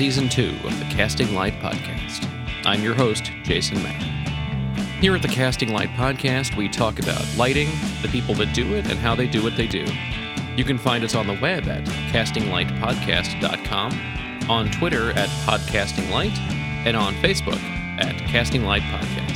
Season 2 of the Casting Light Podcast. I'm your host, Jason Mack. Here at the Casting Light Podcast, we talk about lighting, the people that do it, and how they do what they do. You can find us on the web at castinglightpodcast.com, on Twitter at podcastinglight, and on Facebook at Casting Light Podcast.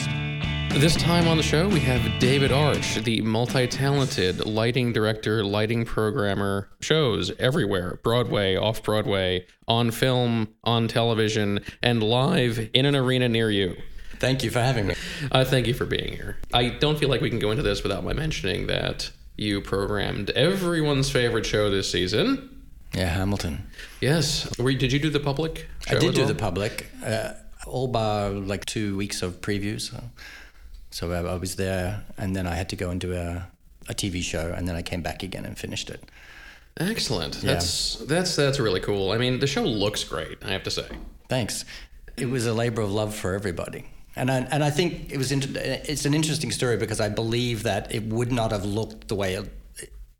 This time on the show, we have David Arch, the multi talented lighting director, lighting programmer, shows everywhere Broadway, off Broadway, on film, on television, and live in an arena near you. Thank you for having me. Uh, thank you for being here. I don't feel like we can go into this without my mentioning that you programmed everyone's favorite show this season. Yeah, Hamilton. Yes. Were did you do the public I did do well? the public, uh, all bar like two weeks of previews. So, so I, I was there, and then I had to go and do a, a TV show, and then I came back again and finished it. Excellent. Yeah. That's that's that's really cool. I mean, the show looks great. I have to say. Thanks. It was a labor of love for everybody. And I, and I think it was inter- it's an interesting story because I believe that it would not have looked the way it,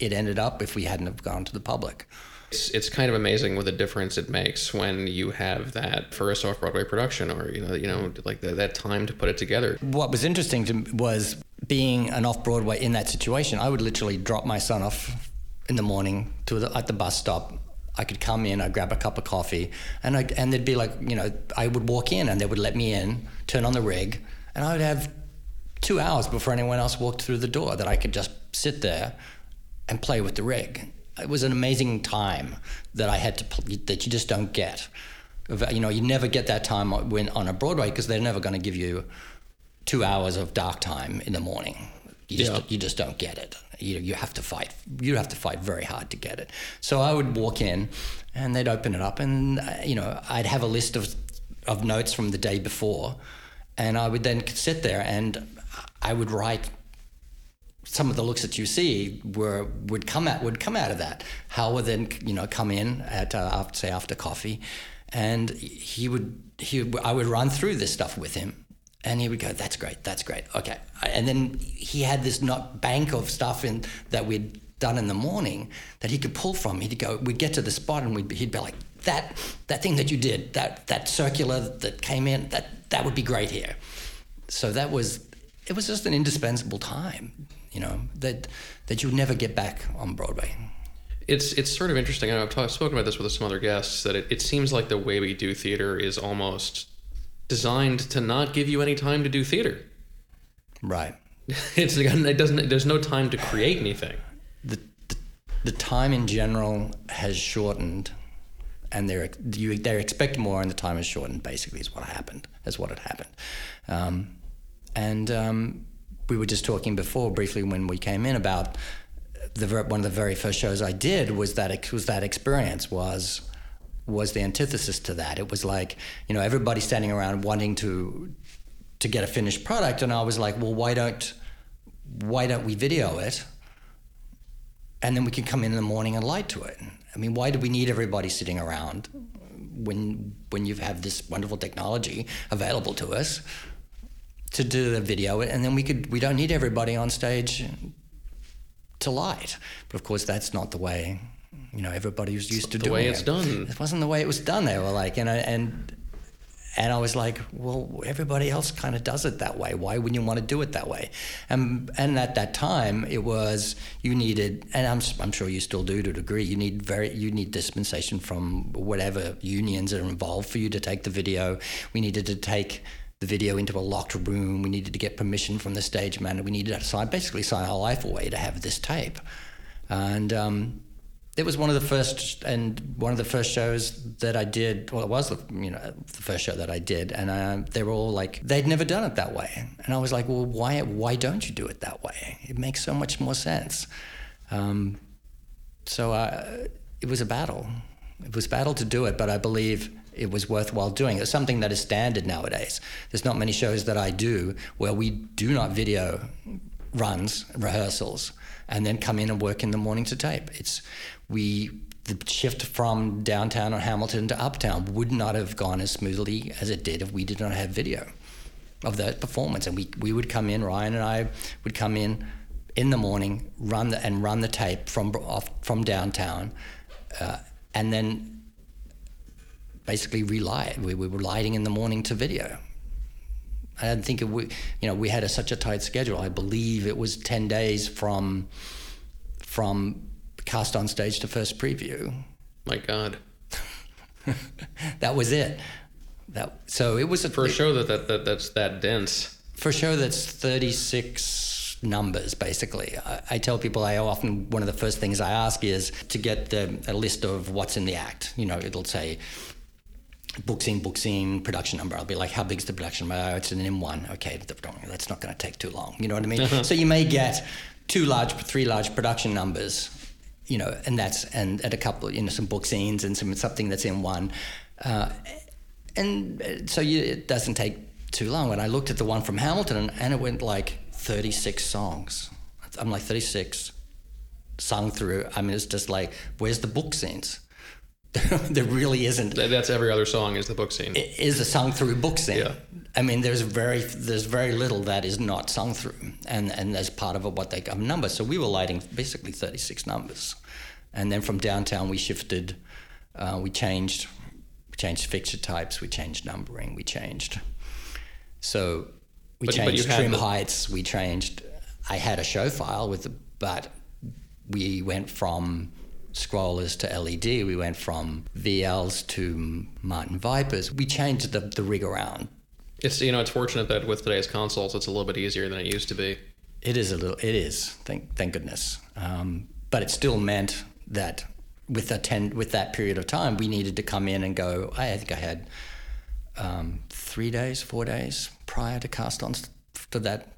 it ended up if we hadn't have gone to the public. It's, it's kind of amazing what a difference it makes when you have that first off Broadway production, or you know, you know, like the, that time to put it together. What was interesting to was being an off Broadway in that situation. I would literally drop my son off in the morning to the, at the bus stop. I could come in, I'd grab a cup of coffee, and I and they'd be like, you know, I would walk in and they would let me in, turn on the rig, and I would have two hours before anyone else walked through the door that I could just sit there and play with the rig. It was an amazing time that I had to that you just don't get. You know, you never get that time when on a Broadway because they're never going to give you two hours of dark time in the morning. You just Yeah. you just don't get it. You you have to fight. You have to fight very hard to get it. So I would walk in, and they'd open it up, and uh, you know I'd have a list of of notes from the day before, and I would then sit there and I would write some of the looks that you see were would come out would come out of that. Howell would then you know come in at uh, say after coffee, and he would he I would run through this stuff with him, and he would go, "That's great, that's great, okay." And then he had this not bank of stuff in that we'd done in the morning that he could pull from. He'd go, we'd get to the spot, and we'd, he'd be like, "That that thing that you did, that that circular that came in, that that would be great here." So that was it was just an indispensable time, you know, that that you would never get back on Broadway. It's it's sort of interesting. I've talked, spoken about this with some other guests that it, it seems like the way we do theater is almost designed to not give you any time to do theater. Right. It's it doesn't. There's no time to create anything. The the, the time in general has shortened, and they're you they expect more, and the time is shortened. Basically, is what happened. That's what had happened. Um, and um, we were just talking before briefly when we came in about the one of the very first shows I did was that was that experience was was the antithesis to that. It was like you know everybody standing around wanting to to get a finished product, and I was like, well, why don't why don't we video it, and then we can come in in the morning and light to it. I mean, why do we need everybody sitting around when when you have this wonderful technology available to us to do the video, and then we could we don't need everybody on stage to light. But of course, that's not the way you know everybody was used to the doing way it. it's done. It wasn't the way it was done. They were like, and I, and and I was like, well, everybody else kind of does it that way. Why wouldn't you want to do it that way? And and at that time, it was you needed, and I'm I'm sure you still do to a degree. You need very you need dispensation from whatever unions are involved for you to take the video. We needed to take the video into a locked room. We needed to get permission from the stage manager. We needed to sign basically sign our life away to have this tape, and. Um, it was one of the first and one of the first shows that I did. Well, it was the you know the first show that I did, and uh, they were all like they'd never done it that way, and I was like, well, why why don't you do it that way? It makes so much more sense. Um, so uh, it was a battle. It was a battle to do it, but I believe it was worthwhile doing. It's something that is standard nowadays. There's not many shows that I do where we do not video runs, rehearsals, and then come in and work in the morning to tape. It's we the shift from downtown or Hamilton to uptown would not have gone as smoothly as it did if we did not have video of that performance. And we we would come in, Ryan and I would come in in the morning, run the, and run the tape from off from downtown, uh, and then basically relight. We, we were lighting in the morning to video. I didn't think it would, you know, we had a, such a tight schedule. I believe it was 10 days from, from cast on stage to first preview. My God. that was it. That, so it was a, For a show that, that, that that's that dense. for a show that's 36 numbers basically I, I tell people i often one of the first things i ask is to get the, a list of what's in the act you know it'll say book scene book scene production number i'll be like how big's the production number oh, it's an m1 okay that's not going to take too long you know what i mean so you may get two large three large production numbers you know and that's and at a couple you know some book scenes and some something that's in one uh, and uh, so you, it doesn't take too long. And I looked at the one from Hamilton, and it went like 36 songs. I'm like 36 sung through. I mean, it's just like, where's the book scenes? there really isn't. That's every other song is the book scene. It is a sung through book scene. Yeah. I mean, there's very there's very little that is not sung through, and and as part of what they got numbers. So we were lighting basically 36 numbers, and then from downtown we shifted, uh, we changed, we changed fixture types, we changed numbering, we changed. So we But- but changed had trim the- heights. We changed. I had a show file with, the, but we went from scrollers to LED. We went from VLs to Martin Vipers. We changed the, the rig around. It's you know it's fortunate that with today's consoles it's a little bit easier than it used to be. It is a little. It is. Thank thank goodness. Um, but it still meant that with that ten with that period of time, we needed to come in and go. I think I had um, three days, four days prior to cast on to that.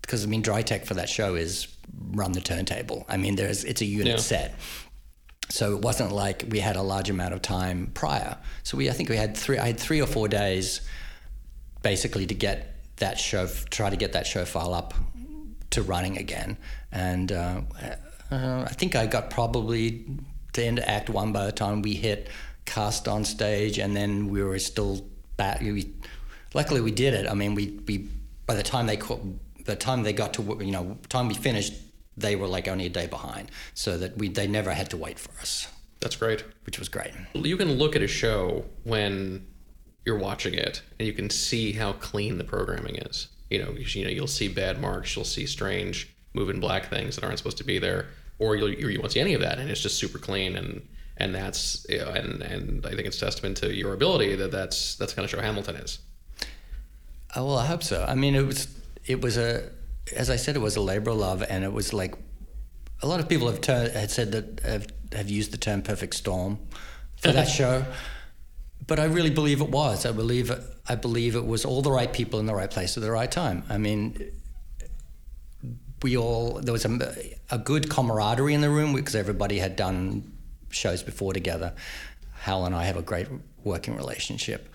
Because I mean, dry tech for that show is run the turntable. I mean, there's it's a unit Yeah. set. So it wasn't like we had a large amount of time prior. So we, I think we had three. I had three or four days, basically, to get that show, try to get that show file up to running again. And uh, uh, I think I got probably to end Act One by the time we hit cast on stage, and then we were still back. We, luckily, we did it. I mean, we, we by the time they caught, the time they got to you know time we finished, they were like only a day behind, so that we they never had to wait for us, That's great. which was great. You can look at a show when you're watching it, and you can see how clean the programming is. You know, you, know, you'll see bad marks, you'll see strange moving black things that aren't supposed to be there, or you'll you won't see any of that, and it's just super clean. And and that's you know, and and I think it's testament to your ability that that's that's the kind of show Hamilton is. Oh, well, I hope so. I mean, it was it was a as I said, it was a labor of love, and it was like a lot of people have ter- had said that have, have used the term perfect storm for that show, but I really believe it was. I believe it, I believe it was all the right people in the right place at the right time. I mean, we all there was a, a good camaraderie in the room because everybody had done shows before together. Howell and I have a great working relationship.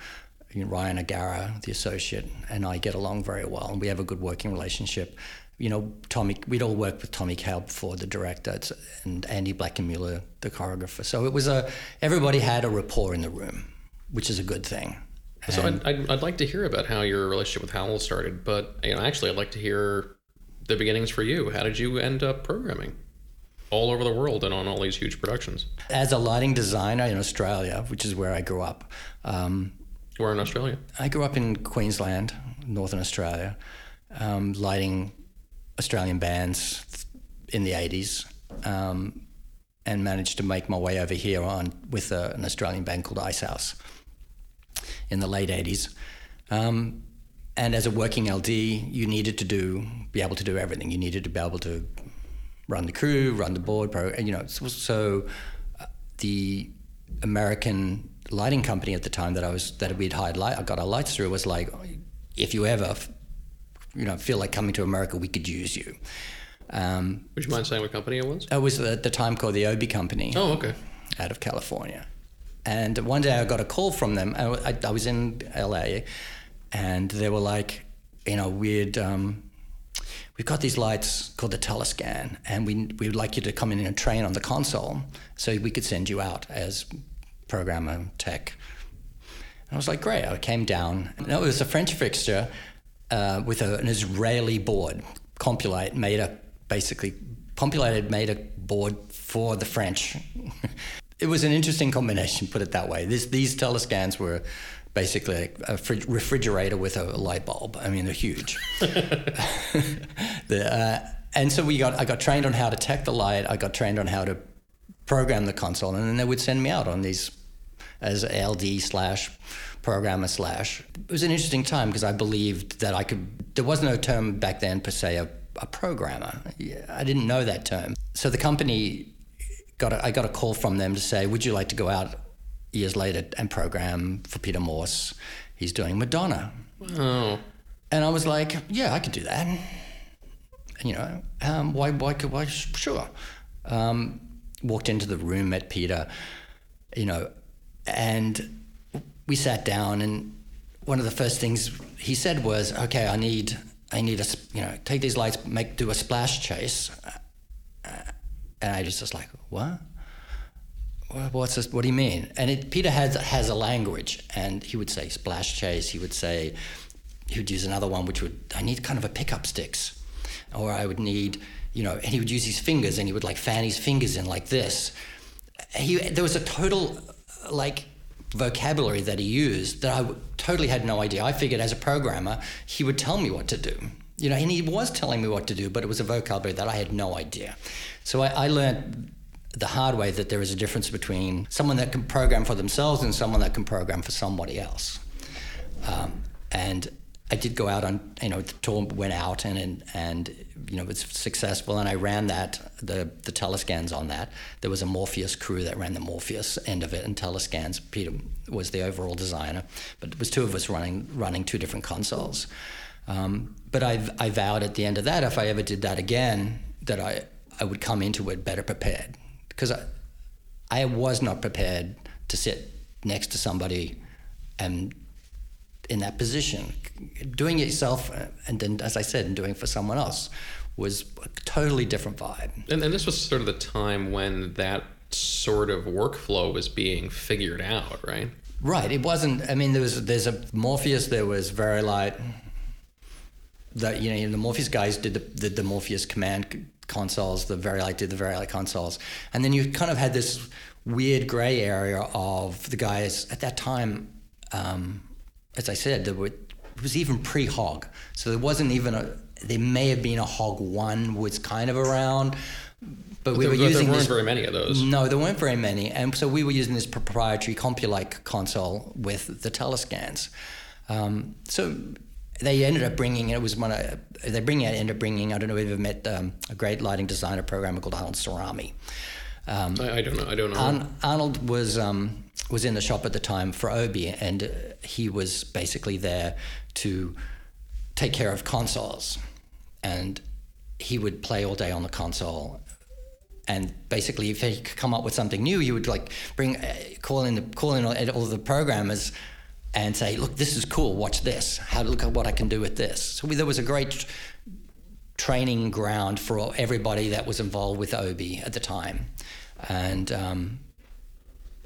You know, Ryan O'Gara, the associate, and I get along very well, and we have a good working relationship. You know, Tommy, we'd all worked with Tommy Kail before, the director, and Andy Blankenbuehler, the choreographer. So it was a everybody had a rapport in the room, which is a good thing. So I'd, I'd, I'd like to hear about how your relationship with Howell started, but you know, actually, I'd like to hear the beginnings for you. How did you end up programming all over the world and on all these huge productions? As a lighting designer in Australia, which is where I grew up, um, We're in Australia. I grew up in Queensland, Northern Australia, um, lighting Australian bands in the 80s, um, and managed to make my way over here on with a, an Australian band called Icehouse in the late 80s. Um, and as a working LD, you needed to do be able to do everything. You needed to be able to run the crew, run the board, pro, you know. So, so uh, the American lighting company at the time that I was that we'd hired light, I got our lights through was like, if you ever, you know, feel like coming to America, we could use you. Um, Would you mind saying what company it was? it was at the time called the Obi Company Oh, okay. out of California. And one day I got a call from them. I, I, I was in LA, and they were like, you know, weird. Um, we've got these lights called the Telescan, and we we would like you to come in and train on the console, so we could send you out as programmer tech. And I was like, great. I came down. No, it was a French fixture uh, with a, an Israeli board. Compulite made a basically Compulite had made a board for the French. it was an interesting combination, put it that way. This, these telescans were basically a refrigerator with a light bulb. I mean, they're huge. the, uh, and so we got, I got trained on how to tech the light. I got trained on how to program the console, and then they would send me out on these as LD slash programmer slash. It was an interesting time because I believed that I could. There was no term back then per se a, a programmer. I didn't know that term. So the company got a, I got a call from them to say, "Would you like to go out years later and program for Peter Morse? He's doing Madonna." Oh. And I was like, "Yeah, I could do that." You know, um, why? Why could? Why? Sure. Um, walked into the room, met Peter. You know, and we sat down, and one of the first things he said was, "Okay, I need." I need a, you know, take these lights, make do a splash chase, uh, and I just was like, what? What's this? What do you mean? And it, Peter has has a language, and he would say splash chase. He would say he would use another one, which would I need kind of a pickup sticks, or I would need you know, and he would use his fingers, and he would like fan his fingers in like this. He there was a total like vocabulary that he used that I totally had no idea. I figured as a programmer, he would tell me what to do. You know, and he was telling me what to do, but it was a vocabulary that I had no idea. So I, I learned the hard way that there is a difference between someone that can program for themselves and someone that can program for somebody else. Um, and I did go out on, you know, the tour went out and, and, and, you know, it was successful. And I ran that, the, the telescans on that. There was a Morpheus crew that ran the Morpheus end of it and telescans. Peter was the overall designer, but it was two of us running, running two different consoles. Um, but I, I vowed at the end of that, if I ever did that again, that I, I would come into it better prepared because I, I was not prepared to sit next to somebody and in that position. Doing it yourself, uh, and then, as I said, and doing it for someone else was a totally different vibe. And, and this was sort of the time when that sort of workflow was being figured out, right? Right. It wasn't. I mean, there was there's a Morpheus. There was Vari-Lite. That you know, the Morpheus guys did the, did the Morpheus command consoles, the Vari-Lite did the Vari-Lite consoles. And then you kind of had this weird gray area of the guys at that time, um, as I said, there were, it was even pre hog. So there wasn't even a, there may have been a hog one was kind of around. But, but we there, were using there weren't this, very many of those. No, there weren't very many, and so we were using this proprietary Compulite console with the telescans. Um, so they ended up bringing it was one of they bring it ended up bringing I don't know if you've ever met um, a great lighting designer programmer called Arnold Serame. Um, I, I, don't know. I don't know. Arnold was um, was in the shop at the time for Obi, and he was basically there to take care of consoles, and he would play all day on the console. And basically, if he could come up with something new, you would like bring, uh, call in, the, call in all the programmers, and say, look, this is cool, watch this. How look at what I can do with this. So we, there was a great training ground for everybody that was involved with Obi at the time. And um,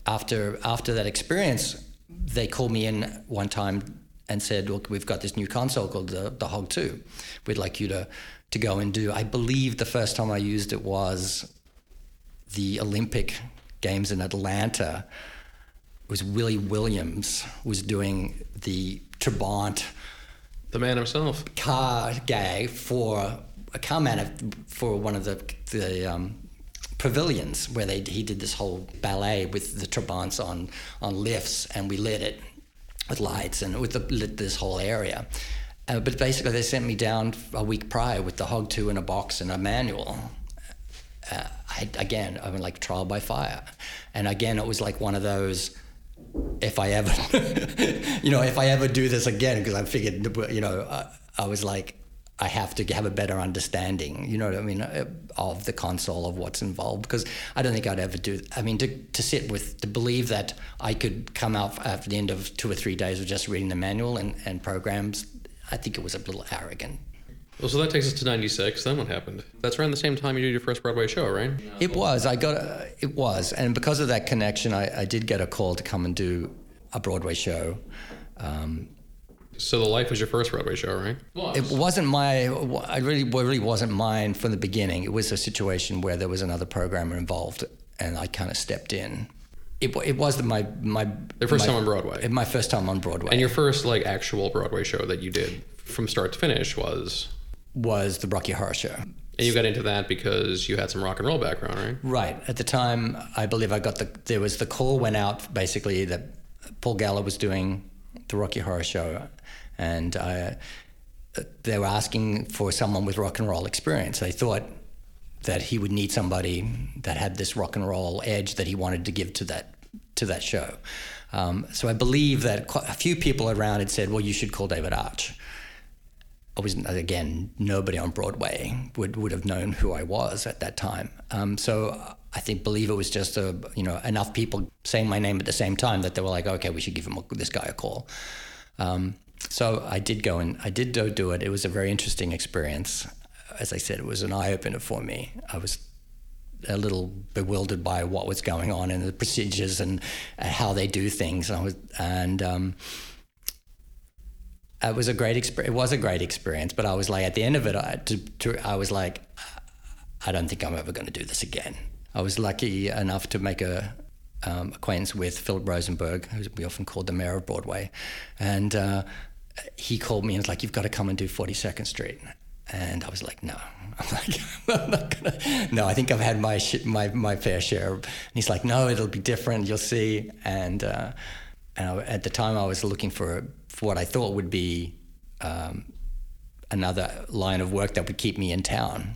after after that experience, they called me in one time and said, "Look, we've got this new console called the, the Hog Two. We'd like you to to go and do." I believe the first time I used it was the Olympic Games in Atlanta It was Willie Williams was doing the Trabant. The man himself. Car gag for a car man for one of the the um, pavilions where they he did this whole ballet with the Trabants on on lifts and we lit it with lights and with the, lit this whole area. Uh, but basically, they sent me down a week prior with the Hog 2 in a box and a manual. Uh, I, again, I mean, like trial by fire. And again, it was like one of those if I ever, you know, if I ever do this again, because I figured, you know, I, I, was like, I have to have a better understanding, you know what I mean, uh, of the console of what's involved. Because I don't think I'd ever do. I mean, to, to sit with, to believe that I could come out after the end of two or three days of just reading the manual and, and programs, I think it was a little arrogant. Well, so that takes us to '96. Then what happened? That's around the same time you did your first Broadway show, right? It was. I got. A, it was, and because of that connection, I, I did get a call to come and do a Broadway show. Um, so the life was your first Broadway show, right? Was. It wasn't my. I really, really wasn't mine from the beginning. It was a situation where there was another programmer involved, and I kind of stepped in. It, it was the, my my The first my, time on Broadway. My first time on Broadway. And your first like actual Broadway show that you did from start to finish was was the Rocky Horror Show. and you got into that because you had some rock and roll background, right? Right. At the time, I believe I got the there was the call went out basically that Paul Geller was doing the Rocky Horror Show, and uh, they were asking for someone with rock and roll experience. They thought that he would need somebody that had this rock and roll edge that he wanted to give to that to that show. Um, so I believe that a few people around had said, "Well, you should call David Arch." I was again nobody on Broadway would, would have known who I was at that time. Um, so I think believe it was just a you know enough people saying my name at the same time that they were like, okay, we should give him a, this guy a call. Um, so I did go and I did do it. It was a very interesting experience. As I said, it was an eye opener for me. I was a little bewildered by what was going on and the procedures and, and how they do things. And, I was, and um, it was a great experience. It was a great experience, but I was like, at the end of it, I, to, to, I was like, I don't think I'm ever going to do this again. I was lucky enough to make a um, acquaintance with Philip Rosenberg, who we often called the mayor of Broadway, and uh, he called me and was like, "You've got to come and do 42nd Street." And I was like, "No, I'm like, I'm not gonna. No, I think I've had my sh- my my fair share." And he's like, "No, it'll be different. You'll see." And uh, and I, at the time, I was looking for for what I thought would be um, another line of work that would keep me in town.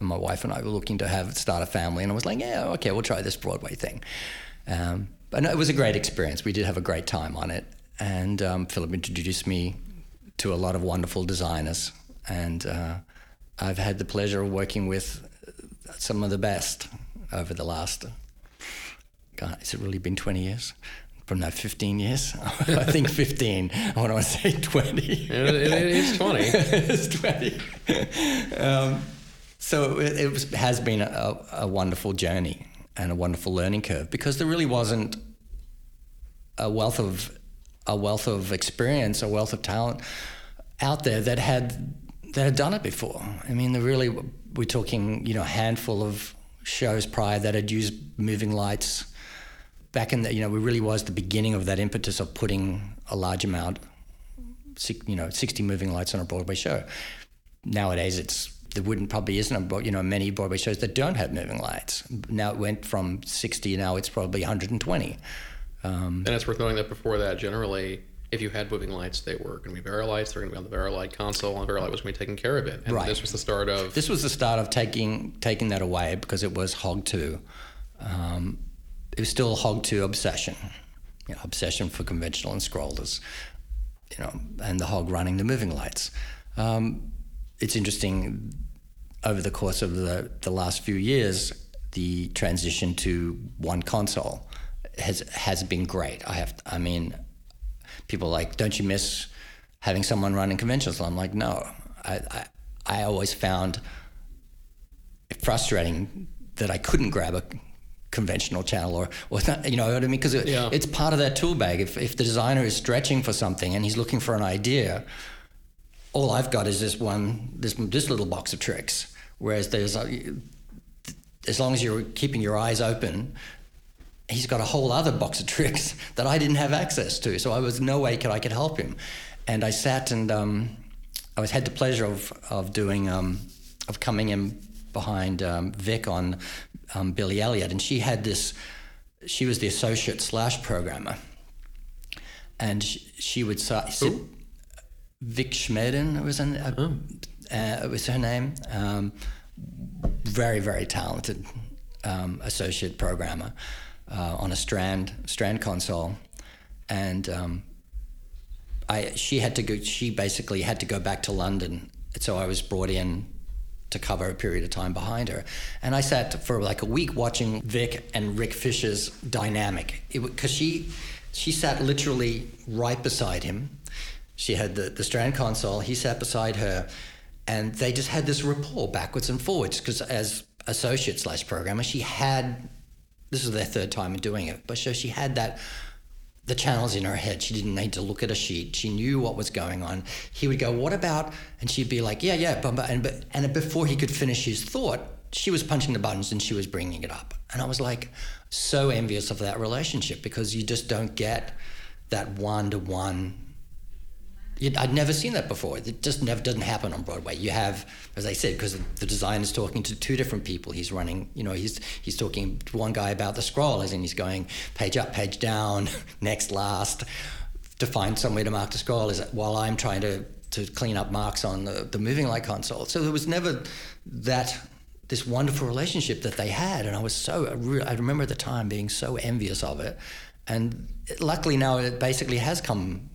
And my wife and I were looking to have start a family, and I was like, "Yeah, okay, we'll try this Broadway thing." Um, but no, it was a great experience. We did have a great time on it, and um, Philip introduced me to a lot of wonderful designers, and uh, I've had the pleasure of working with some of the best over the last. God, has it really been twenty years? From now, 15 years? I think 15. I want to say 20. It, it, it's 20. it's 20. Um, so it, it was, has been a, a, wonderful journey and a wonderful learning curve because there really wasn't a wealth of a wealth of experience, a wealth of talent out there that had that had done it before. I mean, really we're talking you know a handful of shows prior that had used moving lights. Back in the you know, it really was the beginning of that impetus of putting a large amount, you know, sixty moving lights on a Broadway show. Nowadays, it's there wouldn't probably isn't a, you know many Broadway shows that don't have moving lights. Now it went from 60, now it's probably 120. Um, and it's worth noting that before that, generally, if you had moving lights, they were going to be Vari-Lites. They were going to be on the Vari-Lite console, and Vari-Lite was going to be taking care of it. And Right. this was the start of. this was the start of taking taking that away because it was Hog Two. Um, it was still Hog Two obsession, you know, obsession for conventional and scrollers, you know, and the Hog running the moving lights. Um, it's interesting over the course of the, the last few years, the transition to one console has has been great. I have, I mean, people are like, don't you miss having someone running conventions? I'm like, no. I, I, I always found it frustrating that I couldn't grab a conventional channel or, or you know what I mean? Because it, Yeah. it's part of that tool bag. If, if the designer is stretching for something and he's looking for an idea, all I've got is this one, this this little box of tricks. Whereas there's, a, as long as you're keeping your eyes open, he's got a whole other box of tricks that I didn't have access to. So I was no way could I could help him. And I sat and um, I was had the pleasure of of doing um, of coming in behind um, Vic on um, Billy Elliot, and she had this. She was the associate slash programmer, and she, she would si- sit. Vic Smerdon was an, uh, uh, was her name. Um, very very talented um, associate programmer uh, on a Strand Strand console, and um, I she had to go. She basically had to go back to London, so I was brought in to cover a period of time behind her, and I sat for like a week watching Vic and Rick Fisher's dynamic because she she sat literally right beside him. She had the, the Strand console. He sat beside her, and they just had this rapport backwards and forwards. Because as associate slash programmer, she had this was their third time in doing it, but so she had that the channels in her head. She didn't need to look at a sheet. She knew what was going on. He would go, "What about?" And she'd be like, "Yeah, yeah." But- and but and before he could finish his thought, she was punching the buttons and she was bringing it up. And I was like so envious of that relationship because you just don't get that one to one. I'd never seen that before. It just never doesn't happen on Broadway. You have, as I said, because the designer's talking to two different people. He's running, you know, he's he's talking to one guy about the scroll, as in he's going page up, page down, next, last, to find somewhere to mark the scroll. Is while I'm trying to to clean up marks on the, the moving light console. So there was never that this wonderful relationship that they had, and I was so I remember at the time being so envious of it, and luckily now it basically has come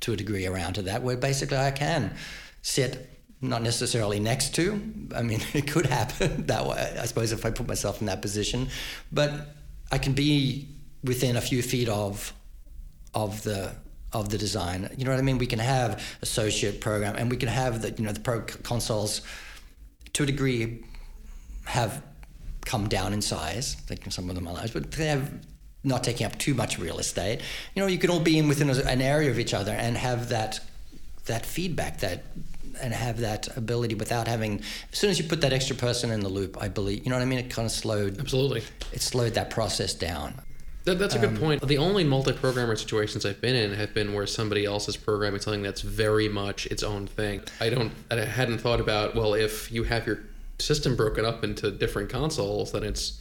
to a degree around to that, where basically I can sit not necessarily next to. I mean, it could happen that way. I suppose if I put myself in that position, but I can be within a few feet of of the of the design. You know what I mean? We can have associate program, and we can have the you know the pro consoles to a degree have come down in size. Think some of them are large, but they have not taking up too much real estate. You know, you can all be in within an area of each other and have that that feedback that and have that ability without having as soon as you put that extra person in the loop i believe you know what i mean it kind of slowed absolutely it slowed that process down that, that's a good um, point. The only multi-programmer situations I've been in have been where somebody else is programming something that's very much its own thing. I don't. I hadn't thought about well, if you have your system broken up into different consoles, then it's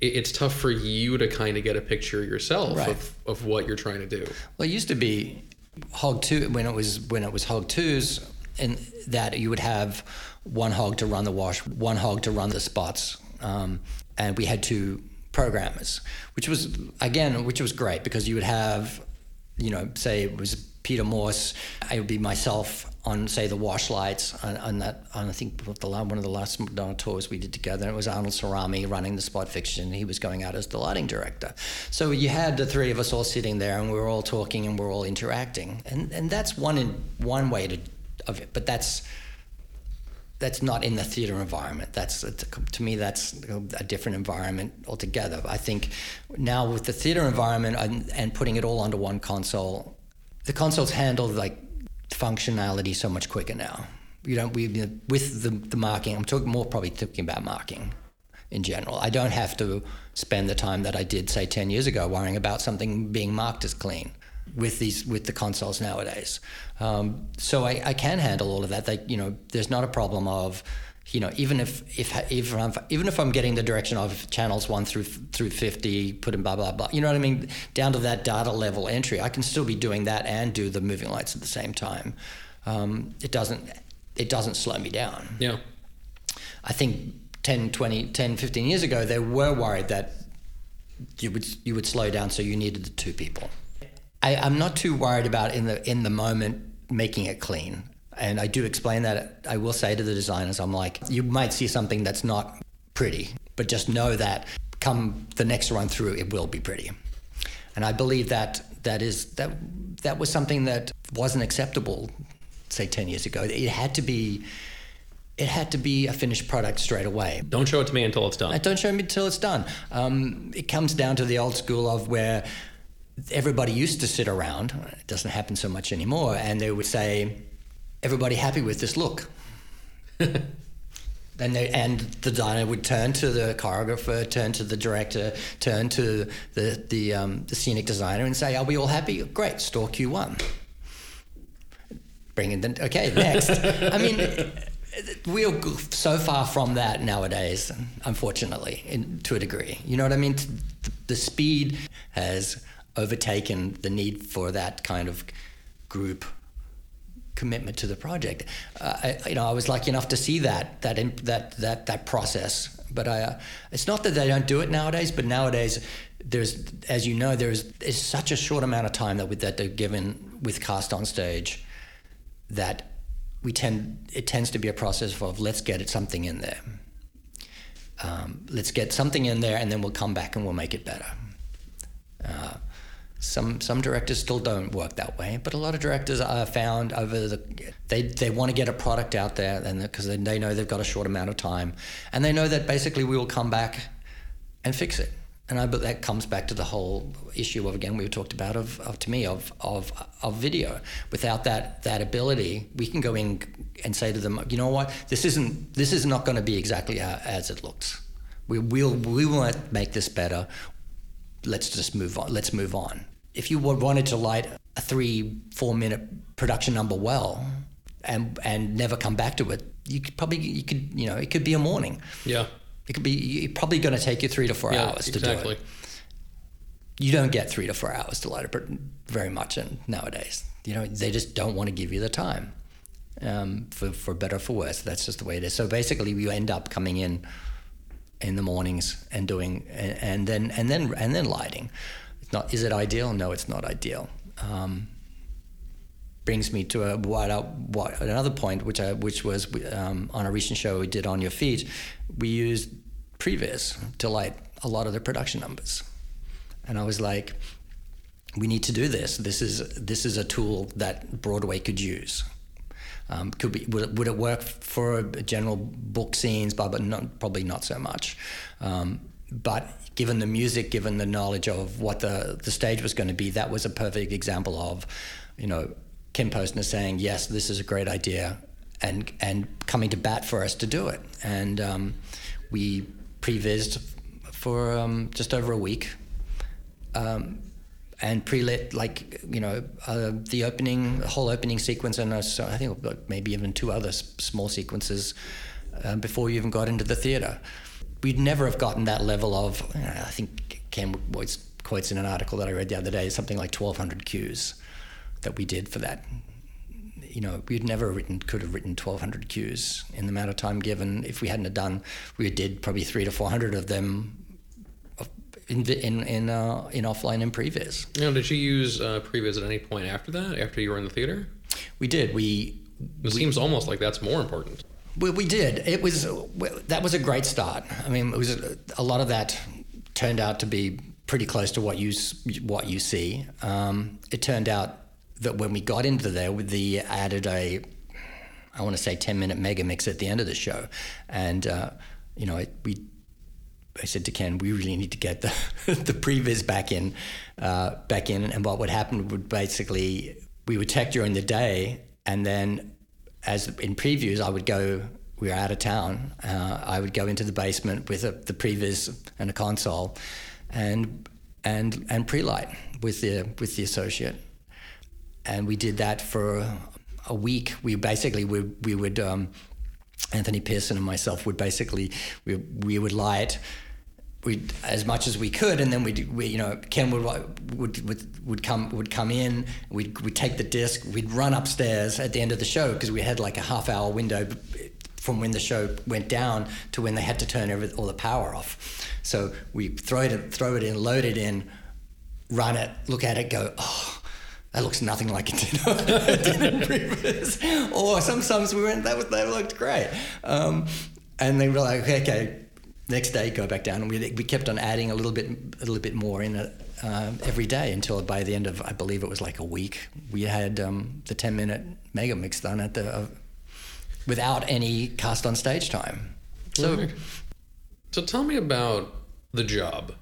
it's tough for you to kind of get a picture yourself right. of, of what you're trying to do. Well, it used to be hog two when it was when it was hog twos, and that you would have one hog to run the wash, one hog to run the spots, um, and we had two programmers, which was again, which was great because you would have, you know, say it was Peter Morse, it would be myself on say the wash lights on, on that on I think the one of the last Madonna tours we did together. It was Arnold Serame running the spot fiction. He was going out as the lighting director. So you had the three of us all sitting there, and we were all talking and we are all interacting. And and that's one in one way to of it, but that's that's not in the theater environment. That's to me that's a different environment altogether. I think now with the theater environment and, and putting it all under one console, the consoles handle like functionality so much quicker now. You know, we with the, the marking. I'm talking more probably talking about marking in general. I don't have to spend the time that I did say ten years ago worrying about something being marked as clean with these with the consoles nowadays. Um, so I, I can handle all of that. They, you know, there's not a problem of you know, even if if if I'm, even if I'm getting the direction of channels one through through fifty, put in blah blah blah, you know what I mean, down to that data level entry, I can still be doing that and do the moving lights at the same time. Um, it doesn't it doesn't slow me down. Yeah, I think 10, 20, 10, 15 years ago, they were worried that you would you would slow down, so you needed the two people. I, I'm not too worried about in the in the moment making it clean. And I do explain that. I will say to the designers, I'm like, you might see something that's not pretty, but just know that come the next run through, it will be pretty. And I believe that that is that that was something that wasn't acceptable, say ten years ago. It had to be. It had to be a finished product straight away. Don't show it to me until it's done. Don't show me until it's done. Um, it comes down to the old school of where everybody used to sit around. It doesn't happen so much anymore, and they would say, everybody happy with this look? Then they, and the designer would turn to the choreographer, turn to the director, turn to the the, um, the scenic designer, and say, "Are we all happy? Great, store Q one." Bring in the okay next. I mean, we're so far from that nowadays, unfortunately, in, to a degree. You know what I mean? The, the speed has overtaken the need for that kind of group commitment to the project. Uh, I, you know, I was lucky enough to see that that that that that process. But I, uh, it's not that they don't do it nowadays. But nowadays, there's, as you know, there's such a short amount of time that with that they're given with cast on stage, that we tend it tends to be a process of let's get something in there. Um, let's get something in there, and then we'll come back and we'll make it better. Uh, some some directors still don't work that way, but a lot of directors are found over the they they want to get a product out there, and because they, they know they've got a short amount of time, and they know that basically we will come back and fix it. and I but that comes back to the whole issue of again we talked about of, of to me of of of video. Without that that ability, we can go in and say to them, you know what, this isn't this is not going to be exactly as it looks. We will we will make this better. Let's just move on. Let's move on. If you wanted to light a three four minute production number well, and and never come back to it, you could probably you could you know it could be a morning. Yeah. It could be probably going to take you three to four Yeah, hours to exactly. do it. You don't get three to four hours to light a very much in nowadays. You know, they just don't want to give you the time. Um, for for better or for worse, that's just the way it is. So basically, you end up coming in in the mornings and doing and, and then and then and then lighting. Not. Is it ideal? No, it's not ideal. Um, brings me to a what, what another point, which I, which was um, on a recent show we did on your feet. We used Previs to light a lot of the production numbers, and I was like, we need to do this. This is this is a tool that Broadway could use. Um, could be would it, would it work for general book scenes, but, but not, probably not so much. Um, but given the music, given the knowledge of what the the stage was going to be, that was a perfect example of, you know, Ken Posner saying yes, this is a great idea, and and coming to bat for us to do it. And um, we prevised for um, just over a week. Um, and pre-lit like you know uh, the opening the whole opening sequence and uh, so I think maybe even two other small sequences uh, before you even got into the theater. We'd never have gotten that level of I think Ken quotes, quotes in an article that I read the other day something like 1,200 cues that we did for that. You know, we'd never written could have written 1,200 cues in the amount of time given. If we hadn't have done, we did probably three to 400 of them in in in, uh, in offline and previs. Now, did you use uh, previs at any point after that? After you were in the theater? We did. We It seems almost like that's more important. We, we did. It was that was a great start. I mean, it was a lot of that turned out to be pretty close to what you what you see. Um, it turned out that when we got into there, the added a I want to say ten minute mega mix at the end of the show, and uh, you know it, we I said to Ken, we really need to get the the previs back in, uh, back in. And what would happen would basically we would tech during the day, and then as in previews, I would go. We were out of town. Uh, I would go into the basement with a, the previs and a console, and and and pre-light with the with the associate, and we did that for a week. We basically we we would. Um, Anthony Pearson and myself would basically we we would light we as much as we could, and then we'd we, you know Ken would would would, would come would come in. We'd we'd take the disc. We'd run upstairs at the end of the show because we had like a half hour window from when the show went down to when they had to turn every, all the power off. So we throw it throw it in, load it in, run it, look at it, go oh. That looks nothing like it did, it did in previous. Or sometimes we went, that that looked great, um, and they were like, okay, okay, next day go back down and we, we kept on adding a little bit a little bit more in it uh, every day until by the end of I believe it was like a week we had um, the 10 minute mega mix done at the uh, without any cast on stage time so. So tell me about the job.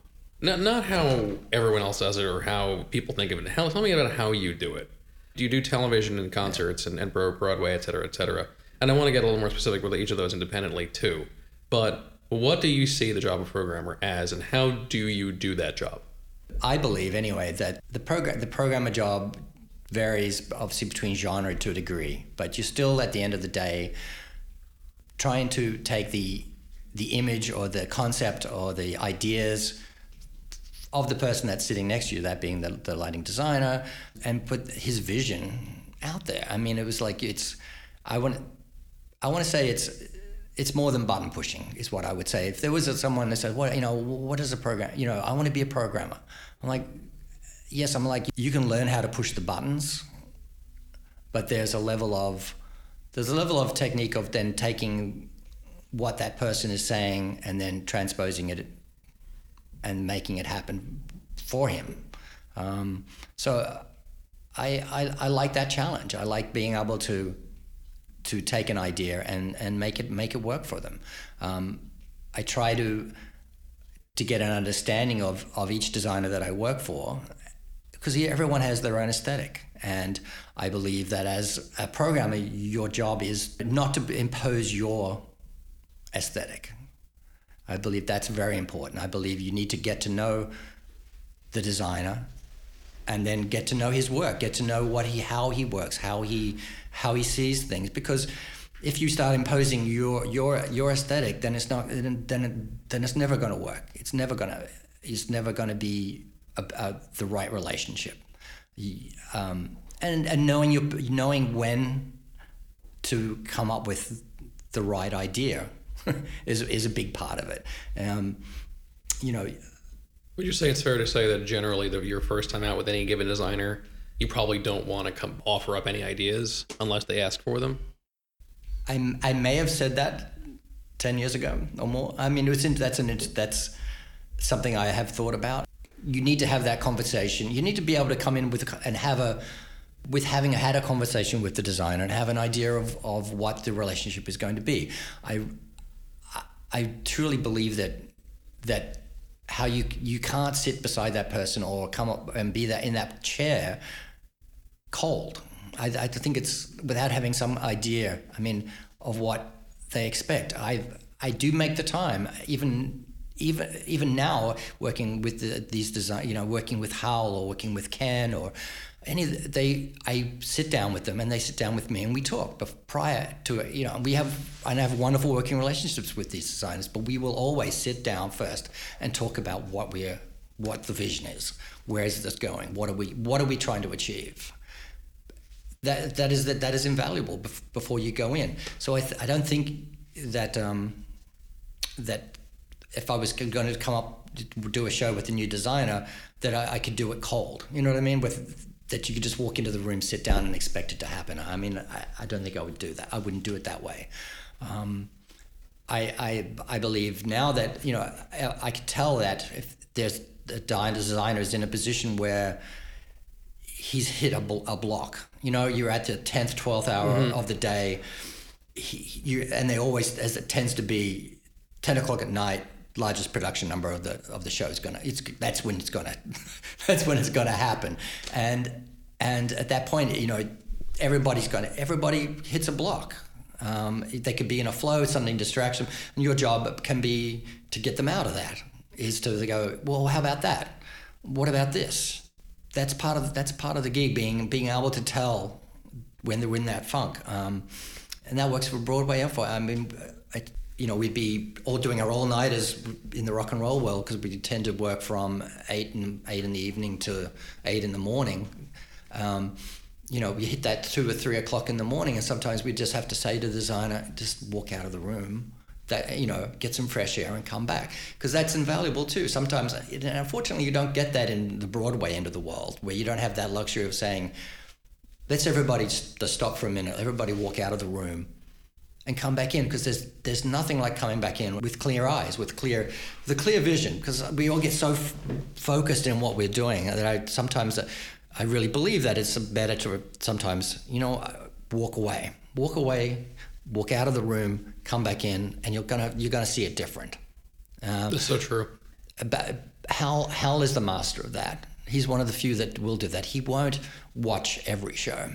Not not how everyone else does it or how people think of it. Tell me about how you do it. Do you do television and concerts and, and Broadway, et cetera, et cetera? And I want to get a little more specific with each of those independently too. But what do you see the job of programmer as, and how do you do that job? I believe anyway that the program the programmer job varies obviously between genre to a degree, but you're still at the end of the day trying to take the the image or the concept or the ideas of the person that's sitting next to you, that being the, the lighting designer, and put his vision out there. I mean, it was like it's I want I want to say it's it's more than button pushing is what I would say. If there was someone that said, "What you know, what is a program?" You know, I want to be a programmer. I'm like, yes, I'm like, you can learn how to push the buttons, but there's a level of there's a level of technique of then taking what that person is saying and then transposing it and making it happen for him. Um, so I, I I like that challenge. I like being able to to take an idea and, and make it make it work for them. Um, I try to to get an understanding of of each designer that I work for, because everyone has their own aesthetic. And I believe that as a programmer, your job is not to impose your aesthetic. I believe that's very important. I believe you need to get to know the designer and then get to know his work, get to know what he how he works, how he how he sees things because if you start imposing your your your aesthetic, then it's not then then it's never going to work. It's never going to it's never going to be a, a, the right relationship. Um, and and knowing you knowing when to come up with the right idea is is a big part of it. Um, you know. Would you say it's fair to say that generally, the, your first time out with any given designer, you probably don't want to come offer up any ideas unless they ask for them? I, I may have said that 10 years ago or more. I mean, it was in, that's, an, that's something I have thought about. You need to have that conversation. You need to be able to come in with and have a, with having had a conversation with the designer and have an idea of, of what the relationship is going to be. I, I truly believe that, that how you, you can't sit beside that person or come up and be that in that chair cold I, I think it's without having some idea. I mean, of what they expect. I I do make the time, even even even now, working with the, these design, you know, working with Howell or working with Ken or any they I sit down with them and they sit down with me and we talk. But prior to it, you know, we have I have wonderful working relationships with these designers, but we will always sit down first and talk about what we're what the vision is. Where is this going? What are we what are we trying to achieve? that that is that that is invaluable before you go in. So I th- I don't think that um, that if I was going to come up do a show with a new designer that I, I, could do it cold. You know what I mean? With that you could just walk into the room, sit down, and expect it to happen. I mean, I, I don't think I would do that. I wouldn't do it that way. Um, I, I I believe now that you know I, I could tell that if there's a designer is in a position where he's hit a, a block. You know, you're at the tenth, twelfth hour mm-hmm. of the day. He, you, and they always, as it tends to be, ten o'clock at night. Largest production number of the of the show is gonna. It's that's when it's gonna. that's when it's gonna happen, and and at that point, you know, everybody's gonna. Everybody hits a block. Um, they could be in a flow, something distraction, and your job can be to get them out of that. Is to go, well, how about that? What about this? that's part of that's part of the gig being being able to tell when they're in that funk um, and that works for Broadway and for I mean you know we'd be all doing our all nighters in the rock and roll world because we tend to work from eight and eight in the evening to eight in the morning. Um, you know we hit that two or three o'clock in the morning and sometimes we just have to say to the designer just walk out of the room that you know get some fresh air and come back. Because that's invaluable too. Sometimes unfortunately you don't get that in the broadway end of the world where you don't have that luxury of saying let's everybody just stop for a minute. Everybody walk out of the room and come back in because there's there's nothing like coming back in with clear eyes with clear the clear vision because we all get so f- focused in what we're doing that I sometimes I really believe that it's better to sometimes you know walk away walk away walk out of the room, come back in, and you're gonna you're gonna see it different. Um, That's so true. But Hal Hal is the master of that. He's one of the few that will do that. He won't watch every show.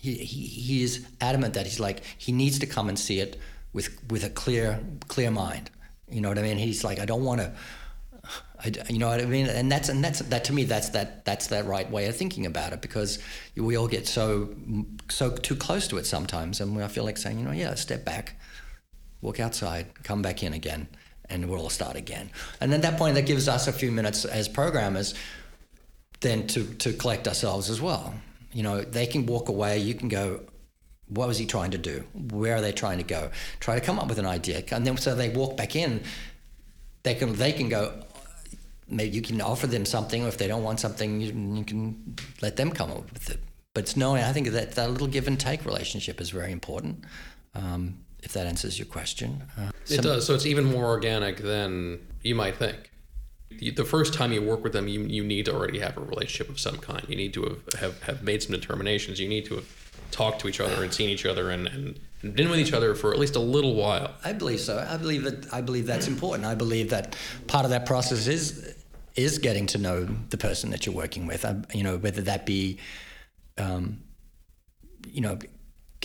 He, he, is adamant that he's like he needs to come and see it with with a clear clear mind. You know what I mean? He's like I don't want to I, you know what I mean? And that's and that's that to me. That's that that's that right way of thinking about it because we all get so so too close to it sometimes, and I feel like saying, you know, yeah, step back, walk outside, come back in again, and we'll all start again. And at that point, that gives us a few minutes as programmers, then to to collect ourselves as well. You know, they can walk away. You can go. What was he trying to do? Where are they trying to go? Try to come up with an idea, and then so they walk back in. They can they can go maybe you can offer them something, or if they don't want something, you, you can let them come up with it. But it's knowing, I think that that little give and take relationship is very important. Um, if that answers your question, uh, it does. So it's even more organic than you might think. The first time you work with them, you, you need to already have a relationship of some kind. You need to have, have, have made some determinations. You need to have talked to each other and seen each other and, and been with each other for at least a little while. I believe so. I believe that. I believe that's important. I believe that part of that process is is getting to know the person that you're working with. I, you know, whether that be, um, you know,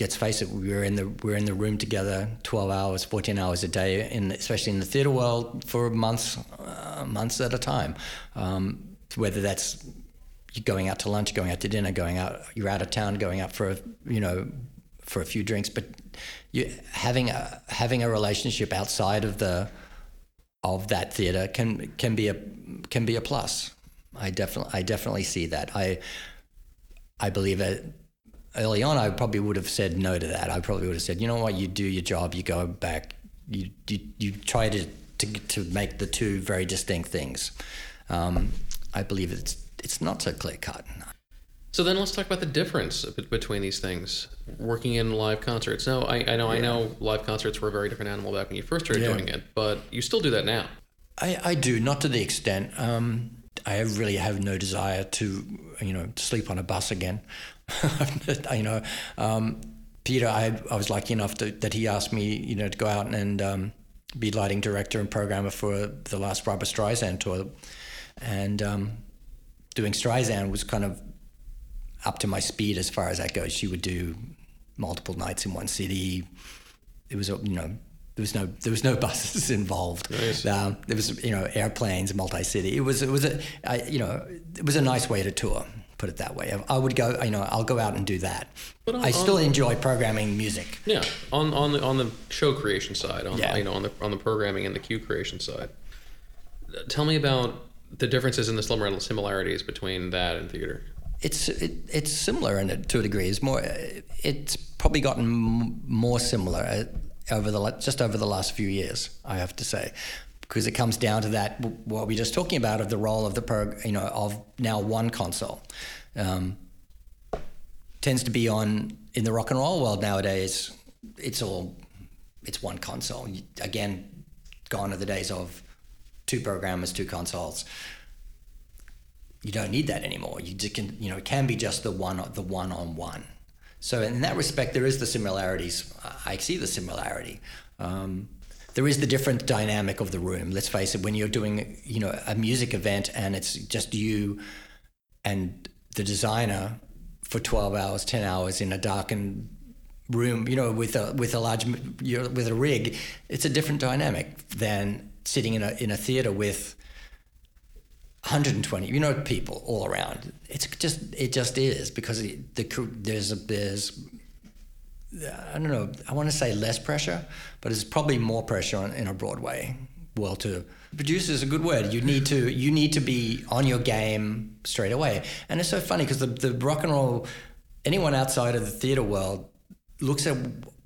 let's face it, we were in the we're in the room together, twelve hours, fourteen hours a day, in especially in the theatre world for months, uh, months at a time. Um, whether that's going out to lunch, going out to dinner, going out, you're out of town, going out for a, you know, for a few drinks, but you having a having a relationship outside of the of that theater can can be a can be a plus. I definitely I definitely see that. I I believe that early on I probably would have said no to that. I probably would have said, you know what, you do your job, you go back, you you, you try to, to to make the two very distinct things. Um, I believe it's it's not so clear cut. So then let's talk about the difference between these things. Working in live concerts. Now, I, I know yeah. I know live concerts were a very different animal back when you first started yeah. doing it, but you still do that now. I, I do, not to the extent. Um, I really have no desire to, you know, sleep on a bus again. you know, um, Peter, I, I was lucky enough to, that he asked me, you know, to go out and um, be lighting director and programmer for the last Barbra Streisand tour, and um, doing Streisand was kind of up to my speed as far as that goes. She would do multiple nights in one city. It was, you know, there was no there was no buses involved. Nice. Um, there was you know airplanes, multi-city. It was it was a I, you know it was a nice way to tour. Put it that way. I would go. You know, I'll go out and do that. But on, I still on, enjoy programming music. Yeah, on on the on the show creation side, on yeah. you know on the on the programming and the cue creation side. Tell me about the differences and the similarities between that and theater it's it, it's similar in it to a degree. It's more it's probably gotten more similar over the just over the last few years. I have to say, because it comes down to that what we are just talking about of the role of the pro, you know of now one console. Um, tends to be on in the rock and roll world nowadays. It's all it's one console. Again, gone are the days of two programmers, two consoles you don't need that anymore. You can, you know, it can be just the one, the one on one. So in that respect, there is the similarities. I see the similarity. Um, there is the different dynamic of the room. Let's face it, when you're doing, you know, a music event and it's just you and the designer for 12 hours, 10 hours in a darkened room, you know, with a with a large with a rig, it's a different dynamic than sitting in a in a theater with 120 you know people all around. It's just it just is because the there's a there's I don't know I want to say less pressure but it's probably more pressure on, in a Broadway world to produce is a good word. You need to you need to be on your game straight away. And it's so funny because the, the rock and roll anyone outside of the theater world looks at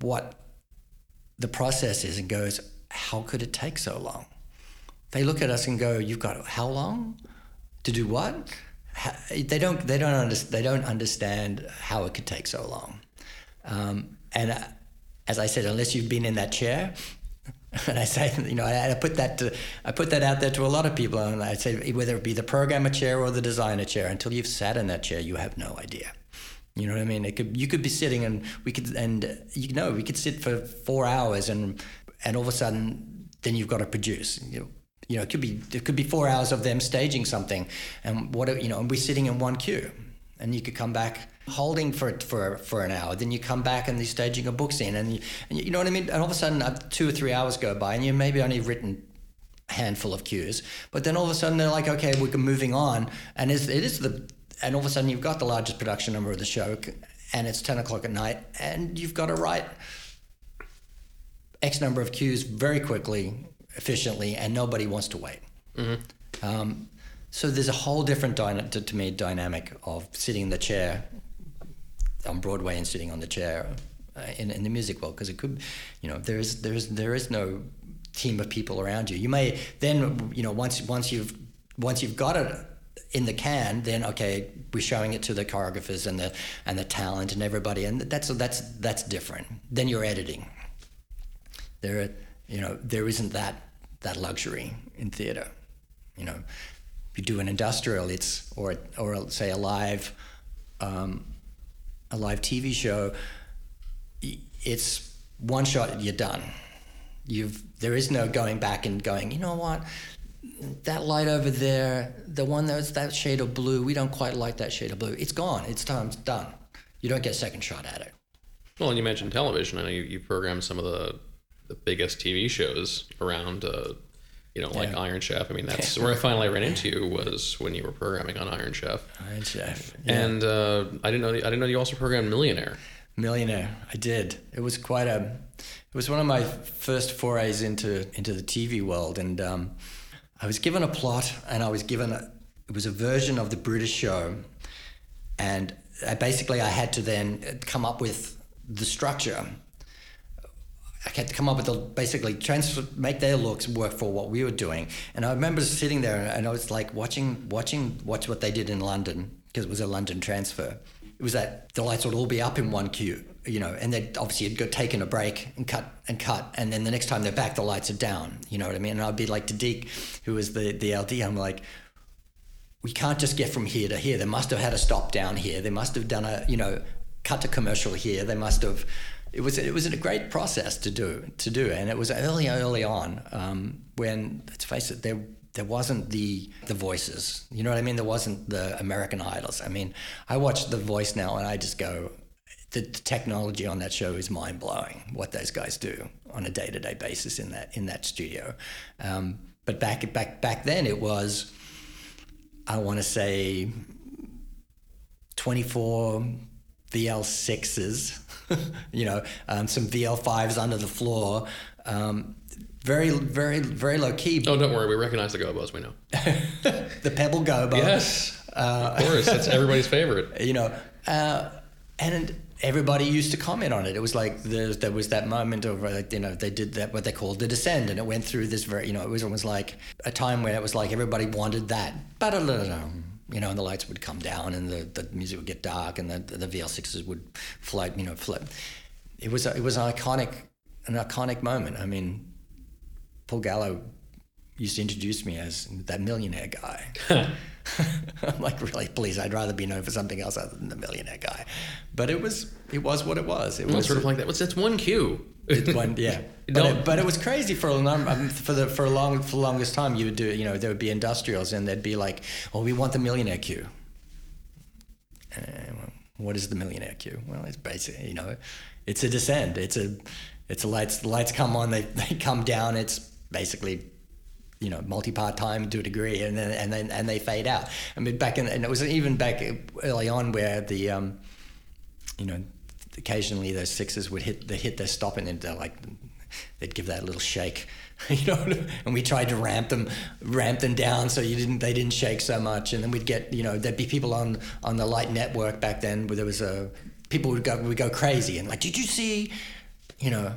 what the process is and goes how could it take so long? They look at us and go, "You've got how long to do what?" They don't. They don't understand. They don't understand how it could take so long. Um, and uh, as I said, unless you've been in that chair, and I say, you know, I, I, put that to, I put that out there to a lot of people, and I say whether it be the programmer chair or the designer chair, until you've sat in that chair, you have no idea. You know what I mean? It could you could be sitting and we could and you know we could sit for four hours and and all of a sudden then you've got to produce. You know, you know, it could be it could be four hours of them staging something, and what you know, and we're sitting in one cue, and you could come back holding for for for an hour, then you come back and they're staging a book scene, and you, and you know what I mean, and all of a sudden uh, two or three hours go by, and you maybe only written a handful of cues, but then all of a sudden they're like, okay, we're moving on, and it is the and all of a sudden you've got the largest production number of the show, and it's ten o'clock at night, and you've got to write X number of cues very quickly efficiently, and nobody wants to wait. Mm-hmm. Um, so there's a whole different dyna- to, to, me dynamic of sitting in the chair on Broadway and sitting on the chair uh, in, in the music world because it could, you know, there is there is there is no team of people around you. You may then you know once once you've once you've got it in the can, then okay, we're showing it to the choreographers and the and the talent and everybody, and that's that's that's different. Then you're editing. There, you know, there isn't that that luxury in theater. You know, if you do an industrial, it's or or say a live um, a live TV show, it's one shot, you're done. You've there is no going back and going. You know what? That light over there, the one that's that shade of blue, we don't quite like that shade of blue. It's gone. It's time. It's done. You don't get a second shot at it. Well, and you mentioned television. I know you, you programmed some of the the biggest TV shows around. Uh, you know, like Yeah. Iron Chef. I mean, that's where I finally ran into you was when you were programming on Iron Chef. Iron Chef. Yeah. And uh, I didn't know. I didn't know you also programmed Millionaire. Millionaire. I did. It was quite a. It was one of my first forays into into the TV world, and um, I was given a plot, and I was given a. It was a version of the British show, and I, basically I had to then come up with the structure. I had to come up with the basically transfer, make their looks work for what we were doing. And I remember sitting there and I was like watching, watching, watch what they did in London because it was a London transfer. It was that the lights would all be up in one cue, you know, and then obviously you'd go taken a break and cut and cut, and then the next time they're back, the lights are down. You know what I mean? And I'd be like to Deke, who was the the LD. I'm like, we can't just get from here to here. They must have had a stop down here. They must have done a, you know, cut to commercial here. They must have. It was it was a great process to do to do, and it was early early on um, when let's face it, there there wasn't the the voices. You know what I mean? There wasn't the American Idols. I mean, I watch The Voice now, and I just go. The, the technology on that show is mind blowing. What those guys do on a day to day basis in that in that studio, um, but back back back then it was. I want to say 24 VL6s, you know, um, some VL5s under the floor. Um, very, very, very low key. Oh, don't worry. We recognize the Gobos. We know. the Pebble Gobo. Yes, of course. That's everybody's favorite. You know, uh, and everybody used to comment on it. It was like there, there was that moment of, uh, you know, they did that, what they called the descend, and it went through this very, you know, it was almost like a time where it was like everybody wanted that. Ba-da-da-da-dum. You know, and the lights would come down, and the, the music would get dark, and the, the VL6s would float, you know, float. It was, a, it was an iconic, an iconic moment. I mean, Paul Gallo used to introduce me as that millionaire guy. I'm like, really, please, I'd rather be known for something else other than the millionaire guy. But it was, it was what it was. It Well, was sort of like that. What's that's one cue. it's one, yeah. But it, but it was crazy for a number, um, for the for a long for the longest time. You would do, you know, there would be industrials, and they'd be like, "Oh, we want the millionaire cue." Uh, well, what is the millionaire cue? Well, it's basically, you know, it's a descend. It's a, it's a lights. The lights come on, they they come down. It's basically you know multi-part time to a degree and then and then and they fade out. I mean back in and it was even back early on where the um you know occasionally those sixes would hit they hit their stop and then they're like they'd give that little shake you know and we tried to ramp them ramp them down so you didn't they didn't shake so much. And then we'd get you know there'd be people on on the light network back then where there was a people would go would go crazy and like did you see? You know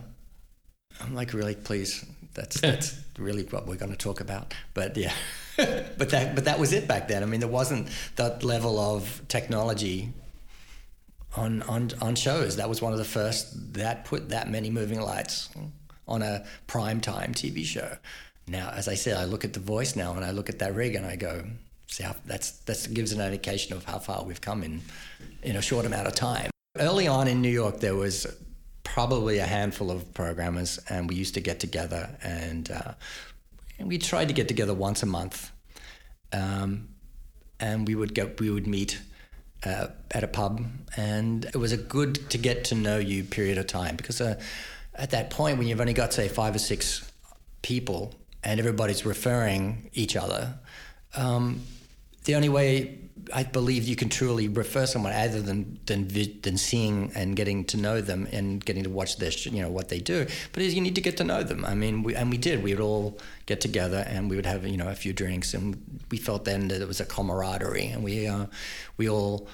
I'm like, really, please. That's that's really what we're going to talk about. But yeah, but that but that was it back then. I mean, there wasn't that level of technology on on on shows. That was one of the first that put that many moving lights on a prime time TV show. Now, as I said, I look at the voice now and I look at that rig and I go, see how that's that gives an indication of how far we've come in in a short amount of time. Early on in New York, there was probably a handful of programmers, and we used to get together and, uh, and we tried to get together once a month, um, and we would go we would meet uh, at a pub, and it was a good to get to know you period of time because uh, at that point when you've only got say five or six people and everybody's referring each other, um, the only way I believe you can truly refer someone other than than than seeing and getting to know them and getting to watch their you know what they do. But you need to get to know them. I mean, we, and we did. We would all get together and we would have you know a few drinks, and we felt then that it was a camaraderie, and we uh, we all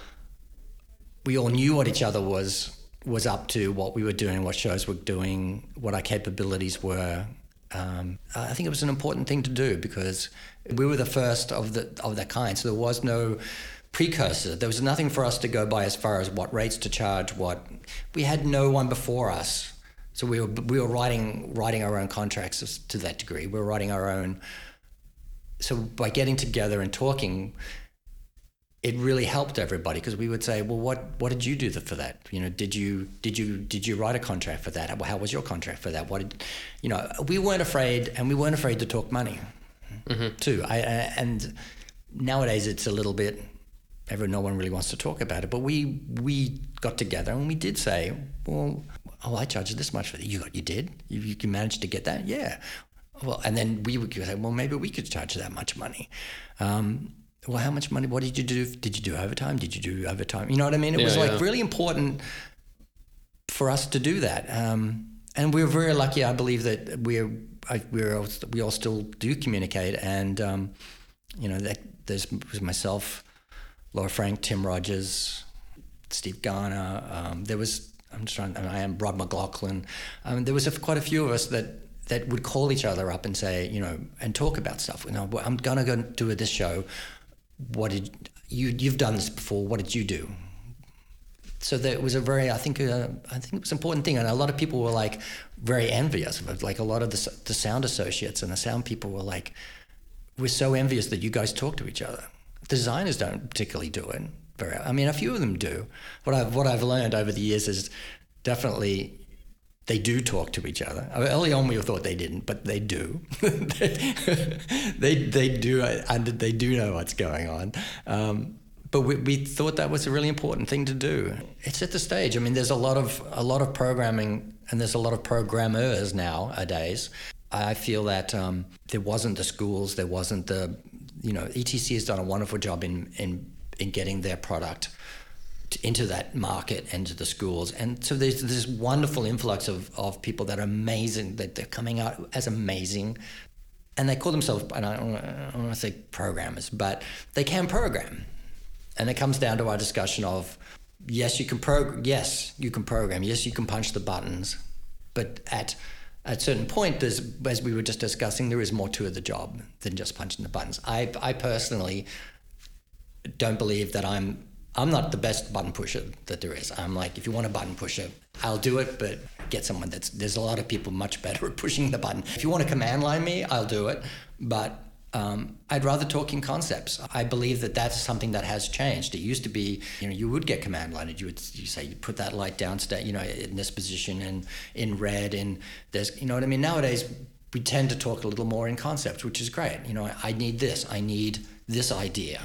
we all knew what each other was was up to, what we were doing, what shows were doing, what our capabilities were. Um, I think it was an important thing to do because we were the first of the of that kind. So there was no precursor. There was nothing for us to go by as far as what rates to charge. What we had no one before us. So we were we were writing writing our own contracts to that degree. We were writing our own. So by getting together and talking, it really helped everybody because we would say, well, what what did you do for that? You know, did you did you did you write a contract for that? How was your contract for that? What did you know? We weren't afraid, and we weren't afraid to talk money mm-hmm. too. I, I, and nowadays it's a little bit. Everyone, no one really wants to talk about it, but we we got together and we did say, well, oh, I charged this much for that. You got, you did, you, you managed to get that, yeah. Well, and then we would say, well, maybe we could charge that much money. Um, well, how much money? What did you do? Did you do overtime? Did you do overtime? You know what I mean? It yeah, was like yeah. really important for us to do that. Um, and we are very lucky. I believe that we're I, we're we all still do communicate, and um, you know that there's myself, Laura Frank, Tim Rogers, Steve Garner. Um, there was I'm just trying. I am Rod McLaughlin. Um, there was a, quite a few of us that that would call each other up and say, you know, and talk about stuff. You know, I'm gonna go do this show what did you you've done this before what did you do so that was a very i think uh, i think it was an important thing and a lot of people were like very envious like a lot of the, the sound associates and the sound people were like we're so envious that you guys talk to each other designers don't particularly do it very i mean a few of them do what i've what i've learned over the years is definitely they do talk to each other. Early on, we thought they didn't, but they do. they, they do, and they do know what's going on. Um, but we, we thought that was a really important thing to do. It's at the stage. I mean, there's a lot of a lot of programming, and there's a lot of programmers nowadays. I feel that um, there wasn't the schools, there wasn't the, you know, ETC has done a wonderful job in in in getting their product into that market and to the schools. And so there's this wonderful influx of, of people that are amazing, that they're coming out as amazing. And they call themselves, and I I don't want to say programmers, but they can program. And it comes down to our discussion of yes, you can program, yes, you can program, yes, you can punch the buttons, but at at a certain point, there's, as we were just discussing, there is more to the job than just punching the buttons. I, I personally don't believe that I'm I'm not the best button pusher that there is. I'm like, if you want a button pusher, I'll do it, but get someone that's. There's a lot of people much better at pushing the button. If you want to command line me, I'll do it, but um, I'd rather talk in concepts. I believe that that's something that has changed. It used to be, you know, you would get command line. You would you say you put that light down, stay, you know, in this position and in red, and there's, you know what I mean. Nowadays, we tend to talk a little more in concepts, which is great. You know, I, I need this. I need this idea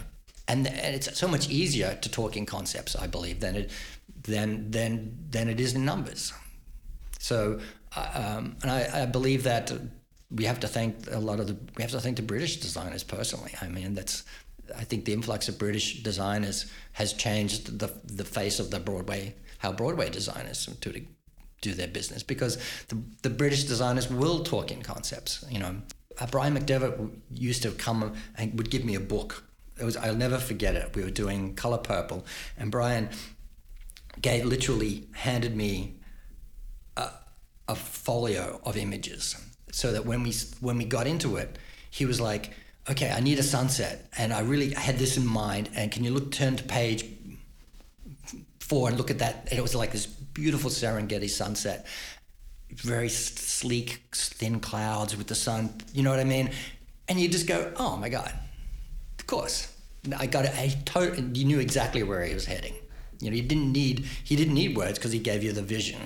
and, and it's so much easier to talk in concepts, I believe, than it than than than it is in numbers. So, uh, um, and I, I believe that we have to thank a lot of the we have to thank the British designers personally. I mean, that's I think the influx of British designers has changed the the face of the Broadway how Broadway designers to do their business because the the British designers will talk in concepts. You know, uh, Brian MacDevitt used to come and would give me a book it was I'll never forget it. We were doing Color Purple, and Brian gave literally handed me a, a folio of images, so that when we when we got into it, he was like, "Okay, I need a sunset," and I really had this in mind. And can you look turn to page four and look at that? And it was like this beautiful Serengeti sunset, very sleek, thin clouds with the sun. You know what I mean? And you just go, "Oh my god." Of course. I got it. I totally, you knew exactly where he was heading. You know, you didn't need he didn't need words because he gave you the vision.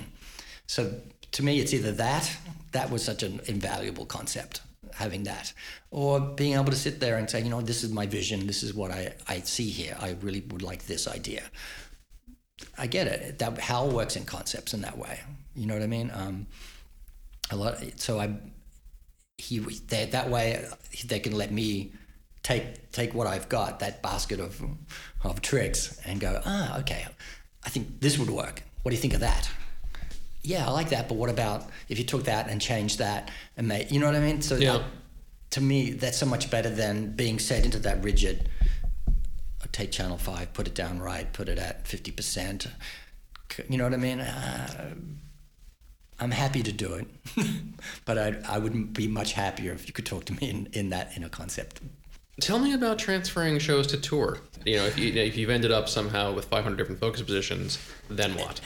So to me, it's either that that was such an invaluable concept having that, or being able to sit there and say, you know, this is my vision. This is what I I see here. I really would like this idea. I get it. That Hal works in concepts in that way. You know what I mean? Um, a lot. So I he that way they can let me take take what I've got, that basket of of tricks, and go, ah, okay, I think this would work. What do you think of that? Yeah, I like that, but what about if you took that and changed that and made, you know what I mean? So yeah. that, to me, that's so much better than being set into that rigid. Take channel five, put it down right, put it at fifty percent. You know what I mean? Uh, I'm happy to do it, but I I wouldn't be much happier if you could talk to me in, in that in a concept Tell me about transferring shows to tour. You know, if, you, if you've ended up somehow with 500 different focus positions, then what?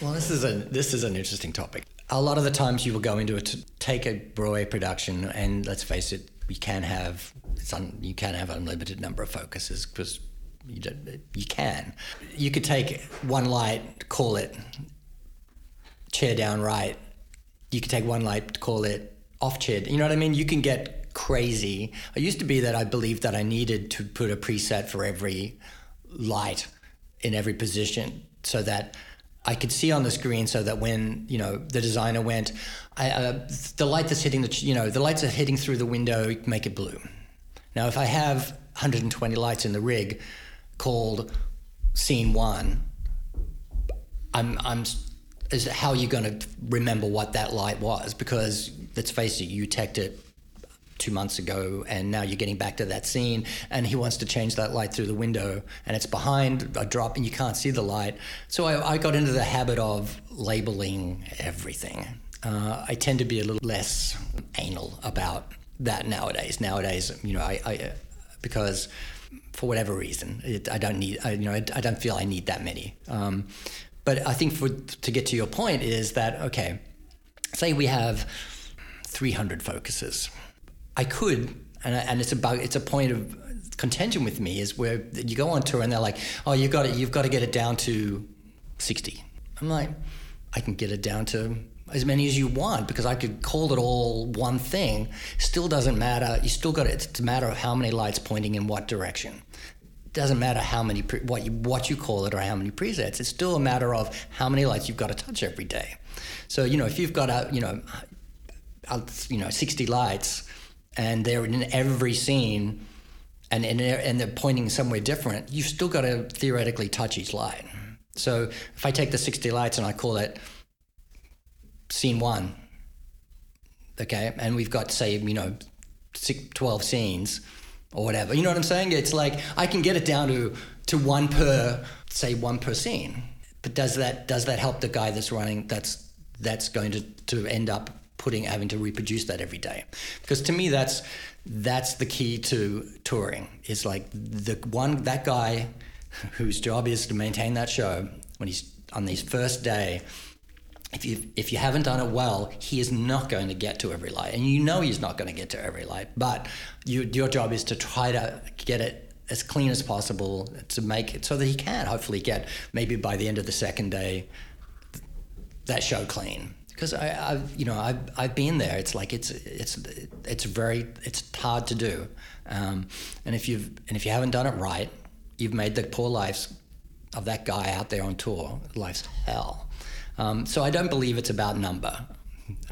Well, this is a this is an interesting topic. A lot of the times you will go into it to take a Broadway production, and let's face it, we can have un, you can have unlimited number of focuses because You, you can. You could take one light, call it chair down right. You could take one light, call it off chair. You know what I mean? You can get crazy. I used to be that I believed that I needed to put a preset for every light in every position so that I could see on the screen so that when you know the designer went, I, uh, the light that's hitting the you know the lights are hitting through the window make it blue. Now if I have 120 lights in the rig called scene one, I'm I'm is how are you going to remember what that light was? Because let's face it, you teched it two months ago, and now you're getting back to that scene, and he wants to change that light through the window, and it's behind a drop, and you can't see the light. So I, I got into the habit of labeling everything. Uh, I tend to be a little less anal about that nowadays. Nowadays, you know, I, I because for whatever reason, it, I don't need, I, you know, I, I don't feel I need that many. Um, but I think for to get to your point is that okay, say we have 300 focuses. I could, and, and it's about it's a point of contention with me is where you go on tour and they're like, oh, you got you've got to get it down to 60. I'm like, I can get it down to as many as you want because I could call it all one thing. Still doesn't matter. You still got it. It's a matter of how many lights pointing in what direction. It Doesn't matter how many pre- what you what you call it or how many presets. It's still a matter of how many lights you've got to touch every day. So you know if you've got a you know you know 60 lights and they're in every scene and and they're, and they're pointing somewhere different, you've still got to theoretically touch each light. So if I take the 60 lights and I call it scene one, okay, and we've got say you know six, 12 scenes or whatever, you know what I'm saying? It's like I can get it down to to one per say one per scene. But does that does that help the guy that's running that's that's going to, to end up putting having to reproduce that every day? Because to me that's that's the key to touring. Is like the one that guy whose job is to maintain that show when he's on his first day if you if you haven't done it well, he is not going to get to every light, and you know he's not going to get to every light. But you, your job is to try to get it as clean as possible to make it so that he can hopefully get maybe by the end of the second day that show clean. Because I, I've you know I've, I've been there. It's like it's it's it's very it's hard to do, um, and if you've and if you haven't done it right, you've made the poor lives of that guy out there on tour life's hell. Um, so I don't believe it's about number.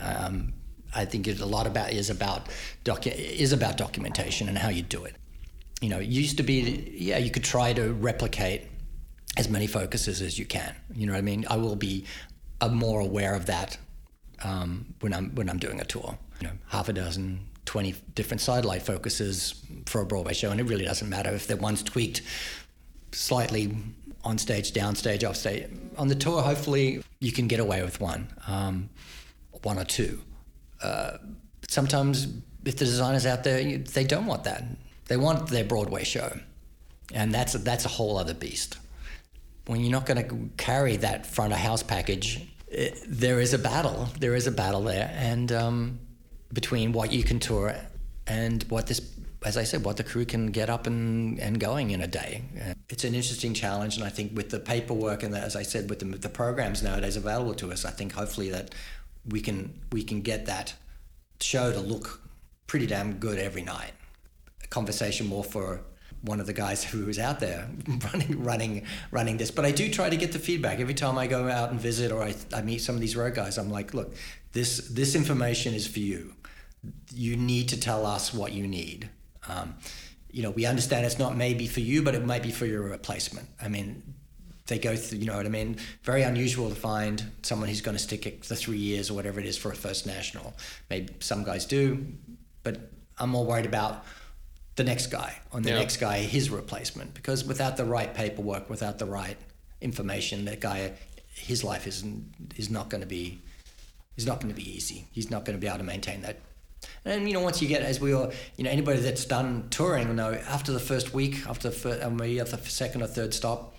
Um, I think it, a lot about is about docu- is about documentation and how you do it. You know, it used to be yeah, you could try to replicate as many focuses as you can. You know what I mean? I will be uh, more aware of that um, when I'm when I'm doing a tour. You know, half a dozen, twenty different sidelight focuses for a Broadway show, and it really doesn't matter if the one's tweaked slightly on stage, downstage, off stage. On the tour, hopefully you can get away with one, um, one or two. Uh, sometimes if the designers out there, they don't want that. They want their Broadway show, and that's that's a whole other beast. When you're not going to carry that front of house package, there is a battle. There is a battle there, and um, between what you can tour and what this, as I said, what the crew can get up and, and going in a day. Uh, It's an interesting challenge, and I think with the paperwork and the, as I said, with the, the programs nowadays available to us, I think hopefully that we can we can get that show to look pretty damn good every night. A conversation more for one of the guys who is out there running running running this. But I do try to get the feedback every time I go out and visit or I, I meet some of these road guys. I'm like, look, this this information is for you. You need to tell us what you need. Um, you know, we understand it's not maybe for you, but it might be for your replacement. I mean, they go through, you know what I mean? Very unusual to find someone who's going to stick it the three years or whatever it is for a first national. Maybe some guys do, but I'm more worried about the next guy, on the Yeah. next guy, his replacement. Because without the right paperwork, without the right information, that guy, his life isn't is not going to be is not going to be easy. He's not going to be able to maintain that. And you know, once you get, as we all, you know, anybody that's done touring you know, after the first week, after the first, maybe after the second or third stop,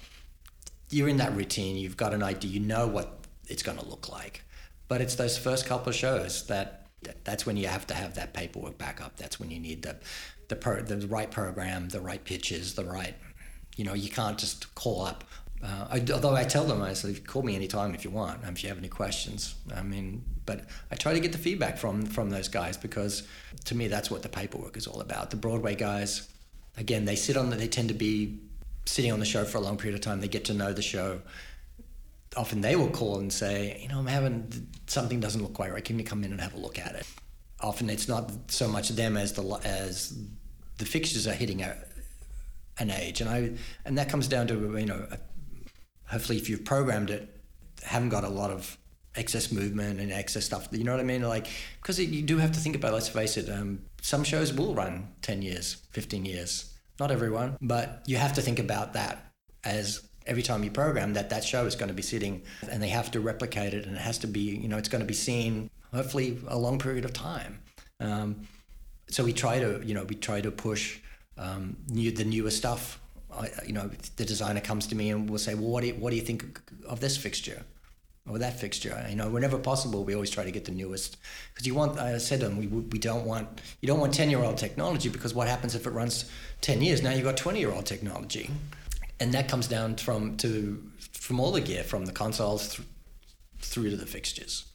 you're in that routine. You've got an idea. You know what it's going to look like. But it's those first couple of shows that that- that's when you have to have that paperwork back up. That's when you need the the pro, the right program, the right pitches, the right You know, you can't just call up. Uh, I, although I tell them, I say, call me anytime if you want, if you have any questions. I mean, but I try to get the feedback from from those guys because to me that's what the paperwork is all about. The Broadway guys, again, they sit on the, they tend to be sitting on the show for a long period of time. They get to know the show. Often they will call and say, you know, I'm having something doesn't look quite right. Can you come in and have a look at it? Often it's not so much them as the as the fixtures are hitting a, an age, and I and that comes down to you know, hopefully if you've programmed it, haven't got a lot of excess movement and excess stuff. You know what I mean? Like because you do have to think about. Let's face it. Um, some shows will run ten years, fifteen years. Not everyone, but you have to think about that as every time you program that that show is going to be sitting and they have to replicate it and it has to be you know it's going to be seen hopefully a long period of time um, so we try to you know we try to push um, new the newer stuff. I, you know the designer comes to me and we'll say well what do you, what do you think of this fixture or that fixture? You know whenever possible we always try to get the newest. Because you want I said to them we, we don't want you don't want 10 year old technology because what happens if it runs 10 years? Now you've got 20 year old technology. And that comes down from to from all the gear from the consoles th- through to the fixtures.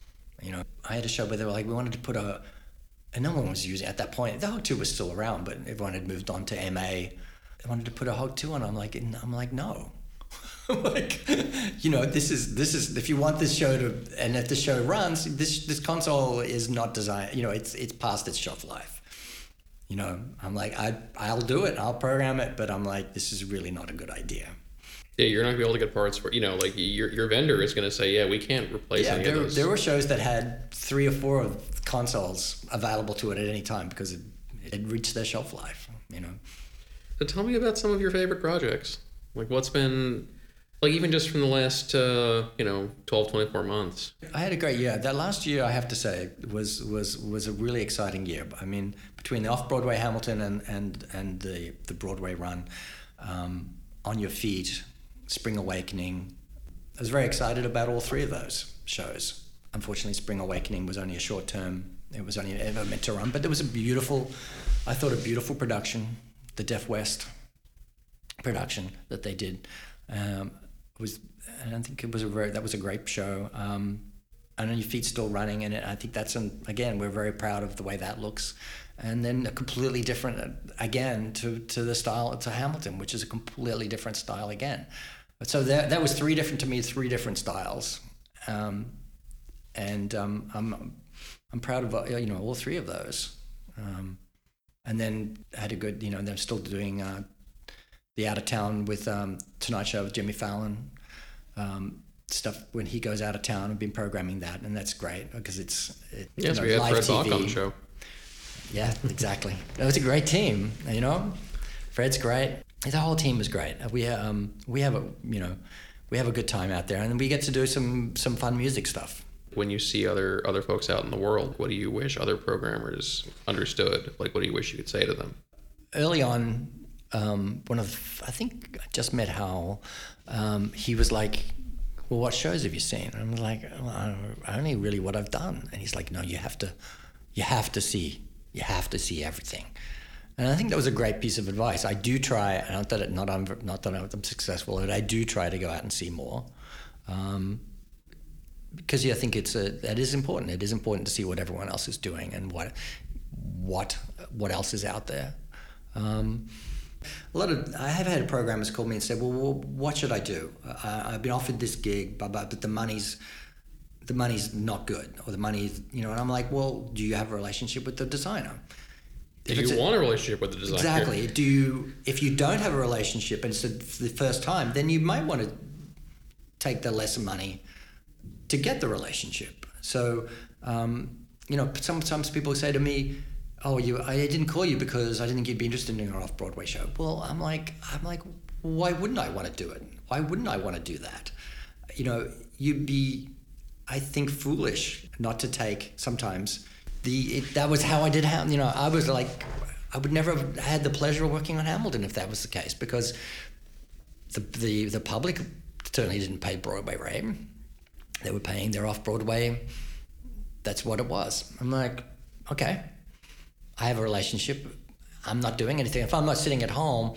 You know I had a show where they were like we wanted to put a and no one was using it at that point. The Hog 2 was still around, but everyone had moved on to MA. They wanted to put a Hog 2 on. I'm like, I'm like, no. like, you know, this is this is if you want this show to, and if the show runs, this this console is not designed. You know, it's it's past its shelf life. You know, I'm like, I I'll do it. I'll program it, but I'm like, this is really not a good idea. Yeah, you're not gonna be able to get parts for you know, like your your vendor is gonna say, yeah, we can't replace yeah, any there, of those. there were shows that had three or four of consoles available to it at any time because it, it reached their shelf life. You know. So tell me about some of your favorite projects. Like what's been like even just from the last uh, you know 12 24 months I had a great year. That last year, I have to say, was was was a really exciting year. I mean, between the off Broadway Hamilton and and and the the Broadway run, um, on your feet, Spring Awakening. I was very excited about all three of those shows. Unfortunately, Spring Awakening was only a short term. It was only ever meant to run, but it was a beautiful, I thought a beautiful production. The Deaf West production that they did um, was, and I think it was a very that was a great show. Um, and your feet still running, and it, I think that's an, again we're very proud of the way that looks. And then a completely different uh, again to to the style to Hamilton, which is a completely different style again. So that that was three different to me, three different styles, um, and um, I'm I'm proud of uh, you know all three of those. Um, and then had a good you know they're still doing uh, the out of town with um, Tonight Show with Jimmy Fallon um, stuff when he goes out of town. I've been programming that, and that's great because it's it, yes you know, we had live fred TV. on the show Yeah, exactly. it was a great team. You know, Fred's great. The whole team is great. We um we have a you know we have a good time out there, and we get to do some some fun music stuff. when you see other other folks out in the world what do you wish other programmers understood like what do you wish you could say to them Early on, um, one of I think I just met Howell. Um, he was like, "Well, what shows have you seen?" And I'm like, well, "Only really what I've done." And he's like, "No, you have to, you have to see, you have to see everything." And I think that was a great piece of advice. I do try, not that it, not I'm not that I'm successful, but I do try to go out and see more, um, because yeah, I think it's a that is important. It is important to see what everyone else is doing and what what what else is out there. Um, a lot of I have had programmers call me and say, "Well, what should I do? I, I've been offered this gig, but, but but the money's the money's not good, or the money, you know." And I'm like, "Well, do you have a relationship with the designer?" Do If you a- want a relationship with the designer Exactly. Do you, if you don't have a relationship and it's the, the first time, then you might want to take the lesser money to get the relationship. So, um, you know, sometimes people say to me, "Oh, you, I didn't call you because I didn't think you'd be interested in an off-Broadway show." Well, I'm like, I'm like, why wouldn't I want to do it? Why wouldn't I want to do that? You know, you'd be, I think, foolish not to take sometimes. The it, that was how I did Ham. You know, I was like, I would never have had the pleasure of working on Hamilton if that was the case because the the the public certainly didn't pay Broadway rate. They were paying their off Broadway. That's what it was. I'm like, okay, I have a relationship. I'm not doing anything. If I'm not sitting at home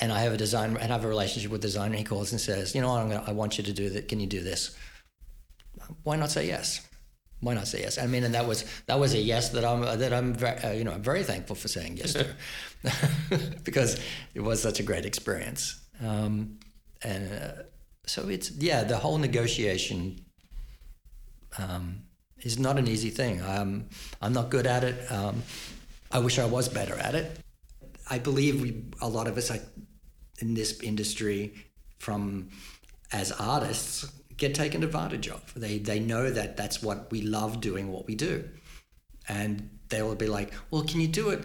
and I have a design and I have a relationship with the designer. He calls and says, "You know what? Gonna, I want you to do that. Can you do this?" Why not say yes? Why not say yes? I mean, and that was that was a yes that I'm that I'm very, uh, you know I'm very thankful for saying yes to, because it was such a great experience. Um, and uh, so it's yeah, the whole negotiation um, is not an easy thing. Um, I'm not good at it. Um, I wish I was better at it. I believe we, a lot of us like in this industry, from as artists, get taken advantage of. They they know that that's what we love doing, what we do, and they will be like, "Well, can you do it?"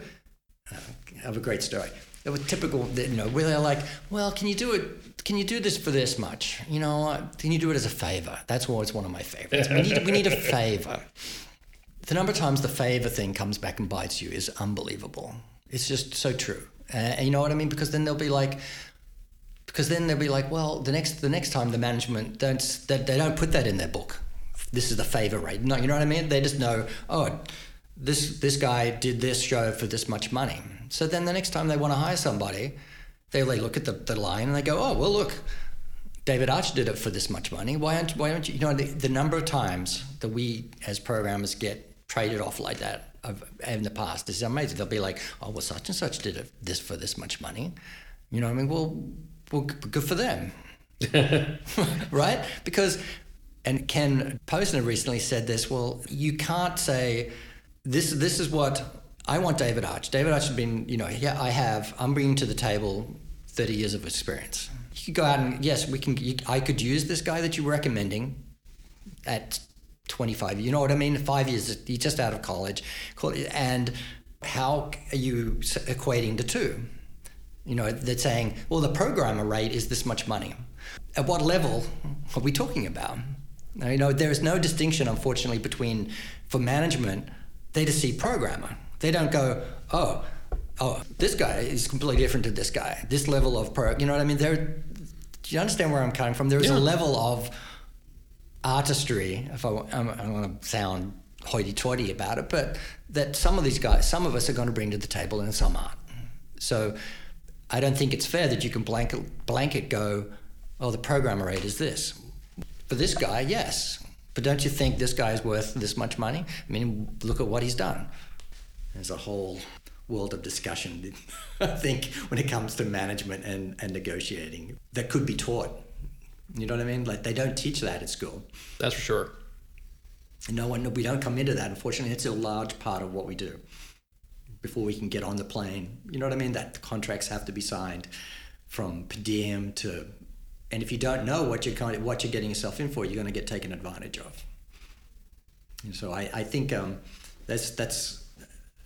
Uh, I have a great story. It was typical, you know, where they're like, "Well, can you do it? Can you do this for this much? You know, can you do it as a favor?" That's always one of my favorites. We need we need a favor. The number of times the favor thing comes back and bites you is unbelievable. It's just so true. Uh, you know what I mean? Because then they'll be like, because then they'll be like, well, the next the next time the management don't they, they don't put that in their book. This is the favor rate. No, you know what I mean? They just know, oh, this this guy did this show for this much money. So then the next time they want to hire somebody, they, they look at the, the line and they go, oh, well, look, David Arch did it for this much money. Why aren't why aren't you? You know, the, the number of times that we as programmers get traded off like that in the past is amazing. They'll be like, oh, well, such and such did it, this for this much money. You know what I mean? Well, well, good for them, right? Because, and Ken Posner recently said this. Well, you can't say this. This is what I want. David Arch. David Arch has been, you know, yeah, I have. I'm bringing to the table thirty years of experience. You could go out and yes, we can. You, I could use this guy that you're recommending at 25. You know what I mean? Five years. He's just out of college, and how are you equating the two? You know, they're saying, well, the programmer rate is this much money. At what level are we talking about? Now, you know, there is no distinction, unfortunately, between for management, they just see programmer. They don't go, oh, oh, this guy is completely different to this guy. This level of pro, you know what I mean? There, do you understand where I'm coming from? There is yeah. a level of artistry. If I, I don't want to sound hoity-toity about it, but that some of these guys, some of us are going to bring to the table, and some aren't. So I don't think it's fair that you can blanket, blanket go, oh, the programmer rate is this. For this guy, yes. But don't you think this guy is worth this much money? I mean, look at what he's done. There's a whole world of discussion, I think, when it comes to management and, and negotiating that could be taught. You know what I mean? Like, they don't teach that at school. That's for sure. No one, we don't come into that. Unfortunately, it's a large part of what we do before we can get on the plane. You know what I mean? That contracts have to be signed from per diem to, and if you don't know what you're kind of, what you're getting yourself in for, you're going to get taken advantage of. And so I, I think um, that's that's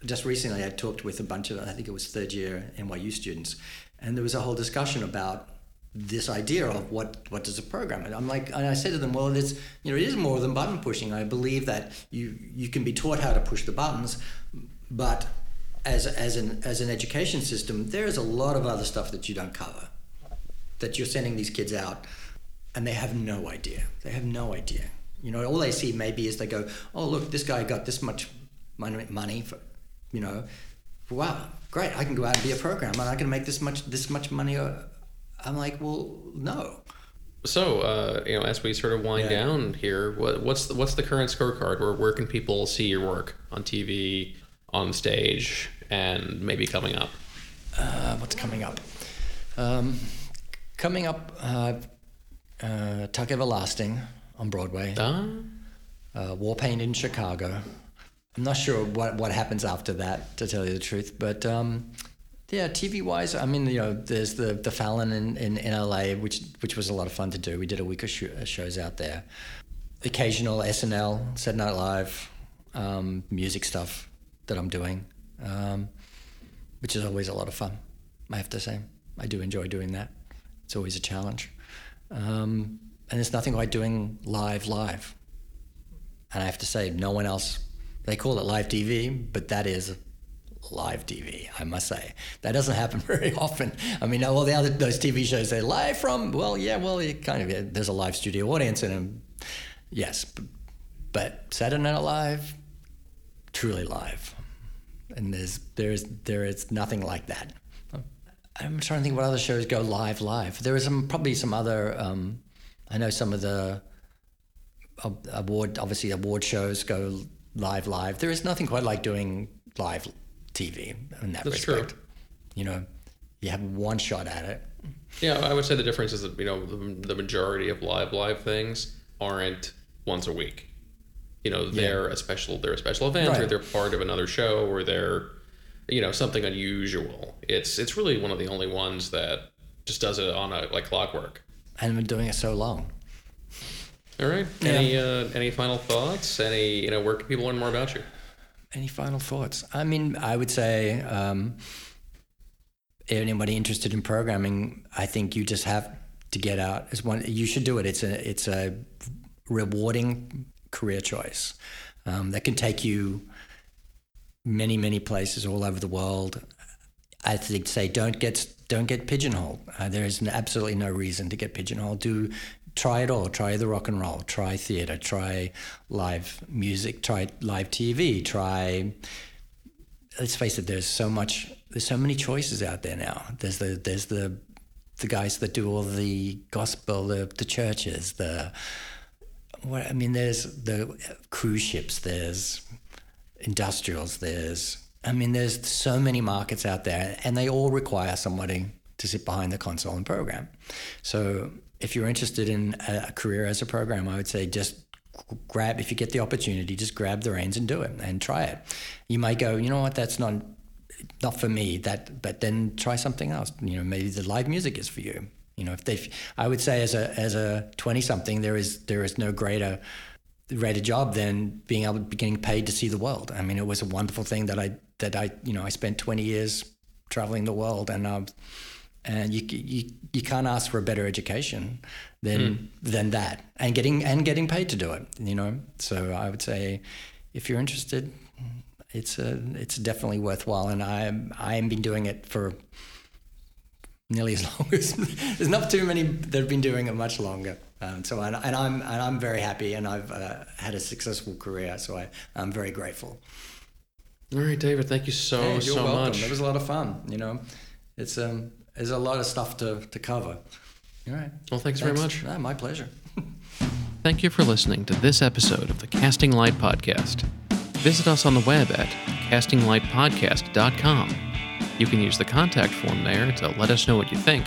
just recently I talked with a bunch of I think it was third year NYU students, and there was a whole discussion about this idea of what what does a program and I'm like and I said to them well it's you know it is more than button pushing I believe that you you can be taught how to push the buttons but as, as, an, as an education system, there's a lot of other stuff that you don't cover, that you're sending these kids out and they have no idea. They have no idea. You know, all they see maybe is they go, oh, look, this guy got this much money for, you know, wow, great, I can go out and be a programmer and I can make this much, this much money. I'm like, well, no. So, uh, you know, as we sort of wind yeah. down here, what, what's the, what's the current scorecard? Where where can people see your work on TV, on stage and maybe coming up? Uh, what's coming up? Um, coming up, uh, uh, Tuck Everlasting on Broadway. Ah. Uh, War Paint in Chicago. I'm not sure what, what happens after that, to tell you the truth. But um, yeah, TV wise, I mean, you know, there's the the Fallon in, in, in LA, which which was a lot of fun to do. We did a week of sh- shows out there. Occasional SNL, Saturday Night Live, um, music stuff that I'm doing, um, which is always a lot of fun. I have to say, I do enjoy doing that. It's always a challenge, um, and there's nothing like doing live live. And I have to say, no one else. They call it live TV, but that is live TV. I must say that doesn't happen very often. I mean, all the other those TV shows they live from. Well, yeah, well, kind of there's a live studio audience in them. Yes, but, but Saturday Night Live, truly live and there's there is there is nothing like that. I'm trying to think what other shows go live live. There is some probably some other. Um, I know some of the uh, award, obviously award shows go live live. There is nothing quite like doing live TV in that That's respect. true. You know, you have one shot at it. Yeah, I would say the difference is that you know the, the majority of live live things aren't once a week. You know, they're a special they're a special event or they're part of another show or they're you know something unusual. It's it's really one of the only ones that just does it on a like clockwork. And been doing it so long. All right. Yeah. Any uh, any final thoughts? Any you know where can people learn more about you? Any final thoughts? I mean, I would say um, anybody interested in programming, I think you just have to get out. As one, you should do it. It's a it's a rewarding career choice um, that can take you many many places all over the world. I think say don't get don't get pigeonholed. Uh, there is absolutely no reason to get pigeonholed. Do try it all. Try the rock and roll. Try theater. Try live music. Try live TV. Try. Let's face it. There's so much. There's so many choices out there now. There's the there's the the guys that do all the gospel, the the churches, the what I mean. There's the cruise ships. There's industrials. There's, I mean, there's so many markets out there, and they all require somebody to sit behind the console and program. So, if you're interested in a, career as a programmer, I would say just grab, if you get the opportunity, just grab the reins and do it and try it. You might go, you know what, that's not not for me. That, but then try something else. You know, maybe the live music is for you. You know, if they, I would say as a as a twenty something, there is there is no greater greater job than being able to be getting paid to see the world. I mean, it was a wonderful thing that I that I you know I spent twenty years traveling the world, and um, and you you you can't ask for a better education than than that, and getting and getting paid to do it. You know, so I would say if you're interested, it's a it's definitely worthwhile, and I I have been doing it for nearly as long as there's not too many that have been doing it much longer. Um, so and, and I'm and I'm very happy, and I've uh, had a successful career. So I I'm very grateful. All right, David. Thank you so Hey, you're so welcome. much. It was a lot of fun. You know, it's um there's a lot of stuff to to cover. All right. Well, thanks very much. Ah, my pleasure. Thank you for listening to this episode of the Casting Light Podcast. Visit us on the web at castinglightpodcast.com. You can use the contact form there to let us know what you think,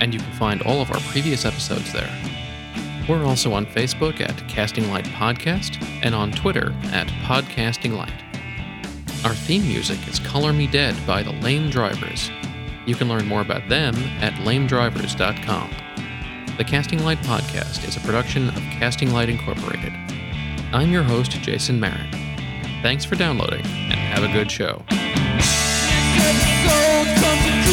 and you can find all of our previous episodes there. We're also on Facebook at Casting Light Podcast and on Twitter at Podcasting Light. Our theme music is Color Me Dead by the Lame Drivers. You can learn more about them at lamedrivers.com. The Casting Light Podcast is a production of Casting Light Incorporated. I'm your host, Jason Marin. Thanks for downloading, and have a good show. Episode comes to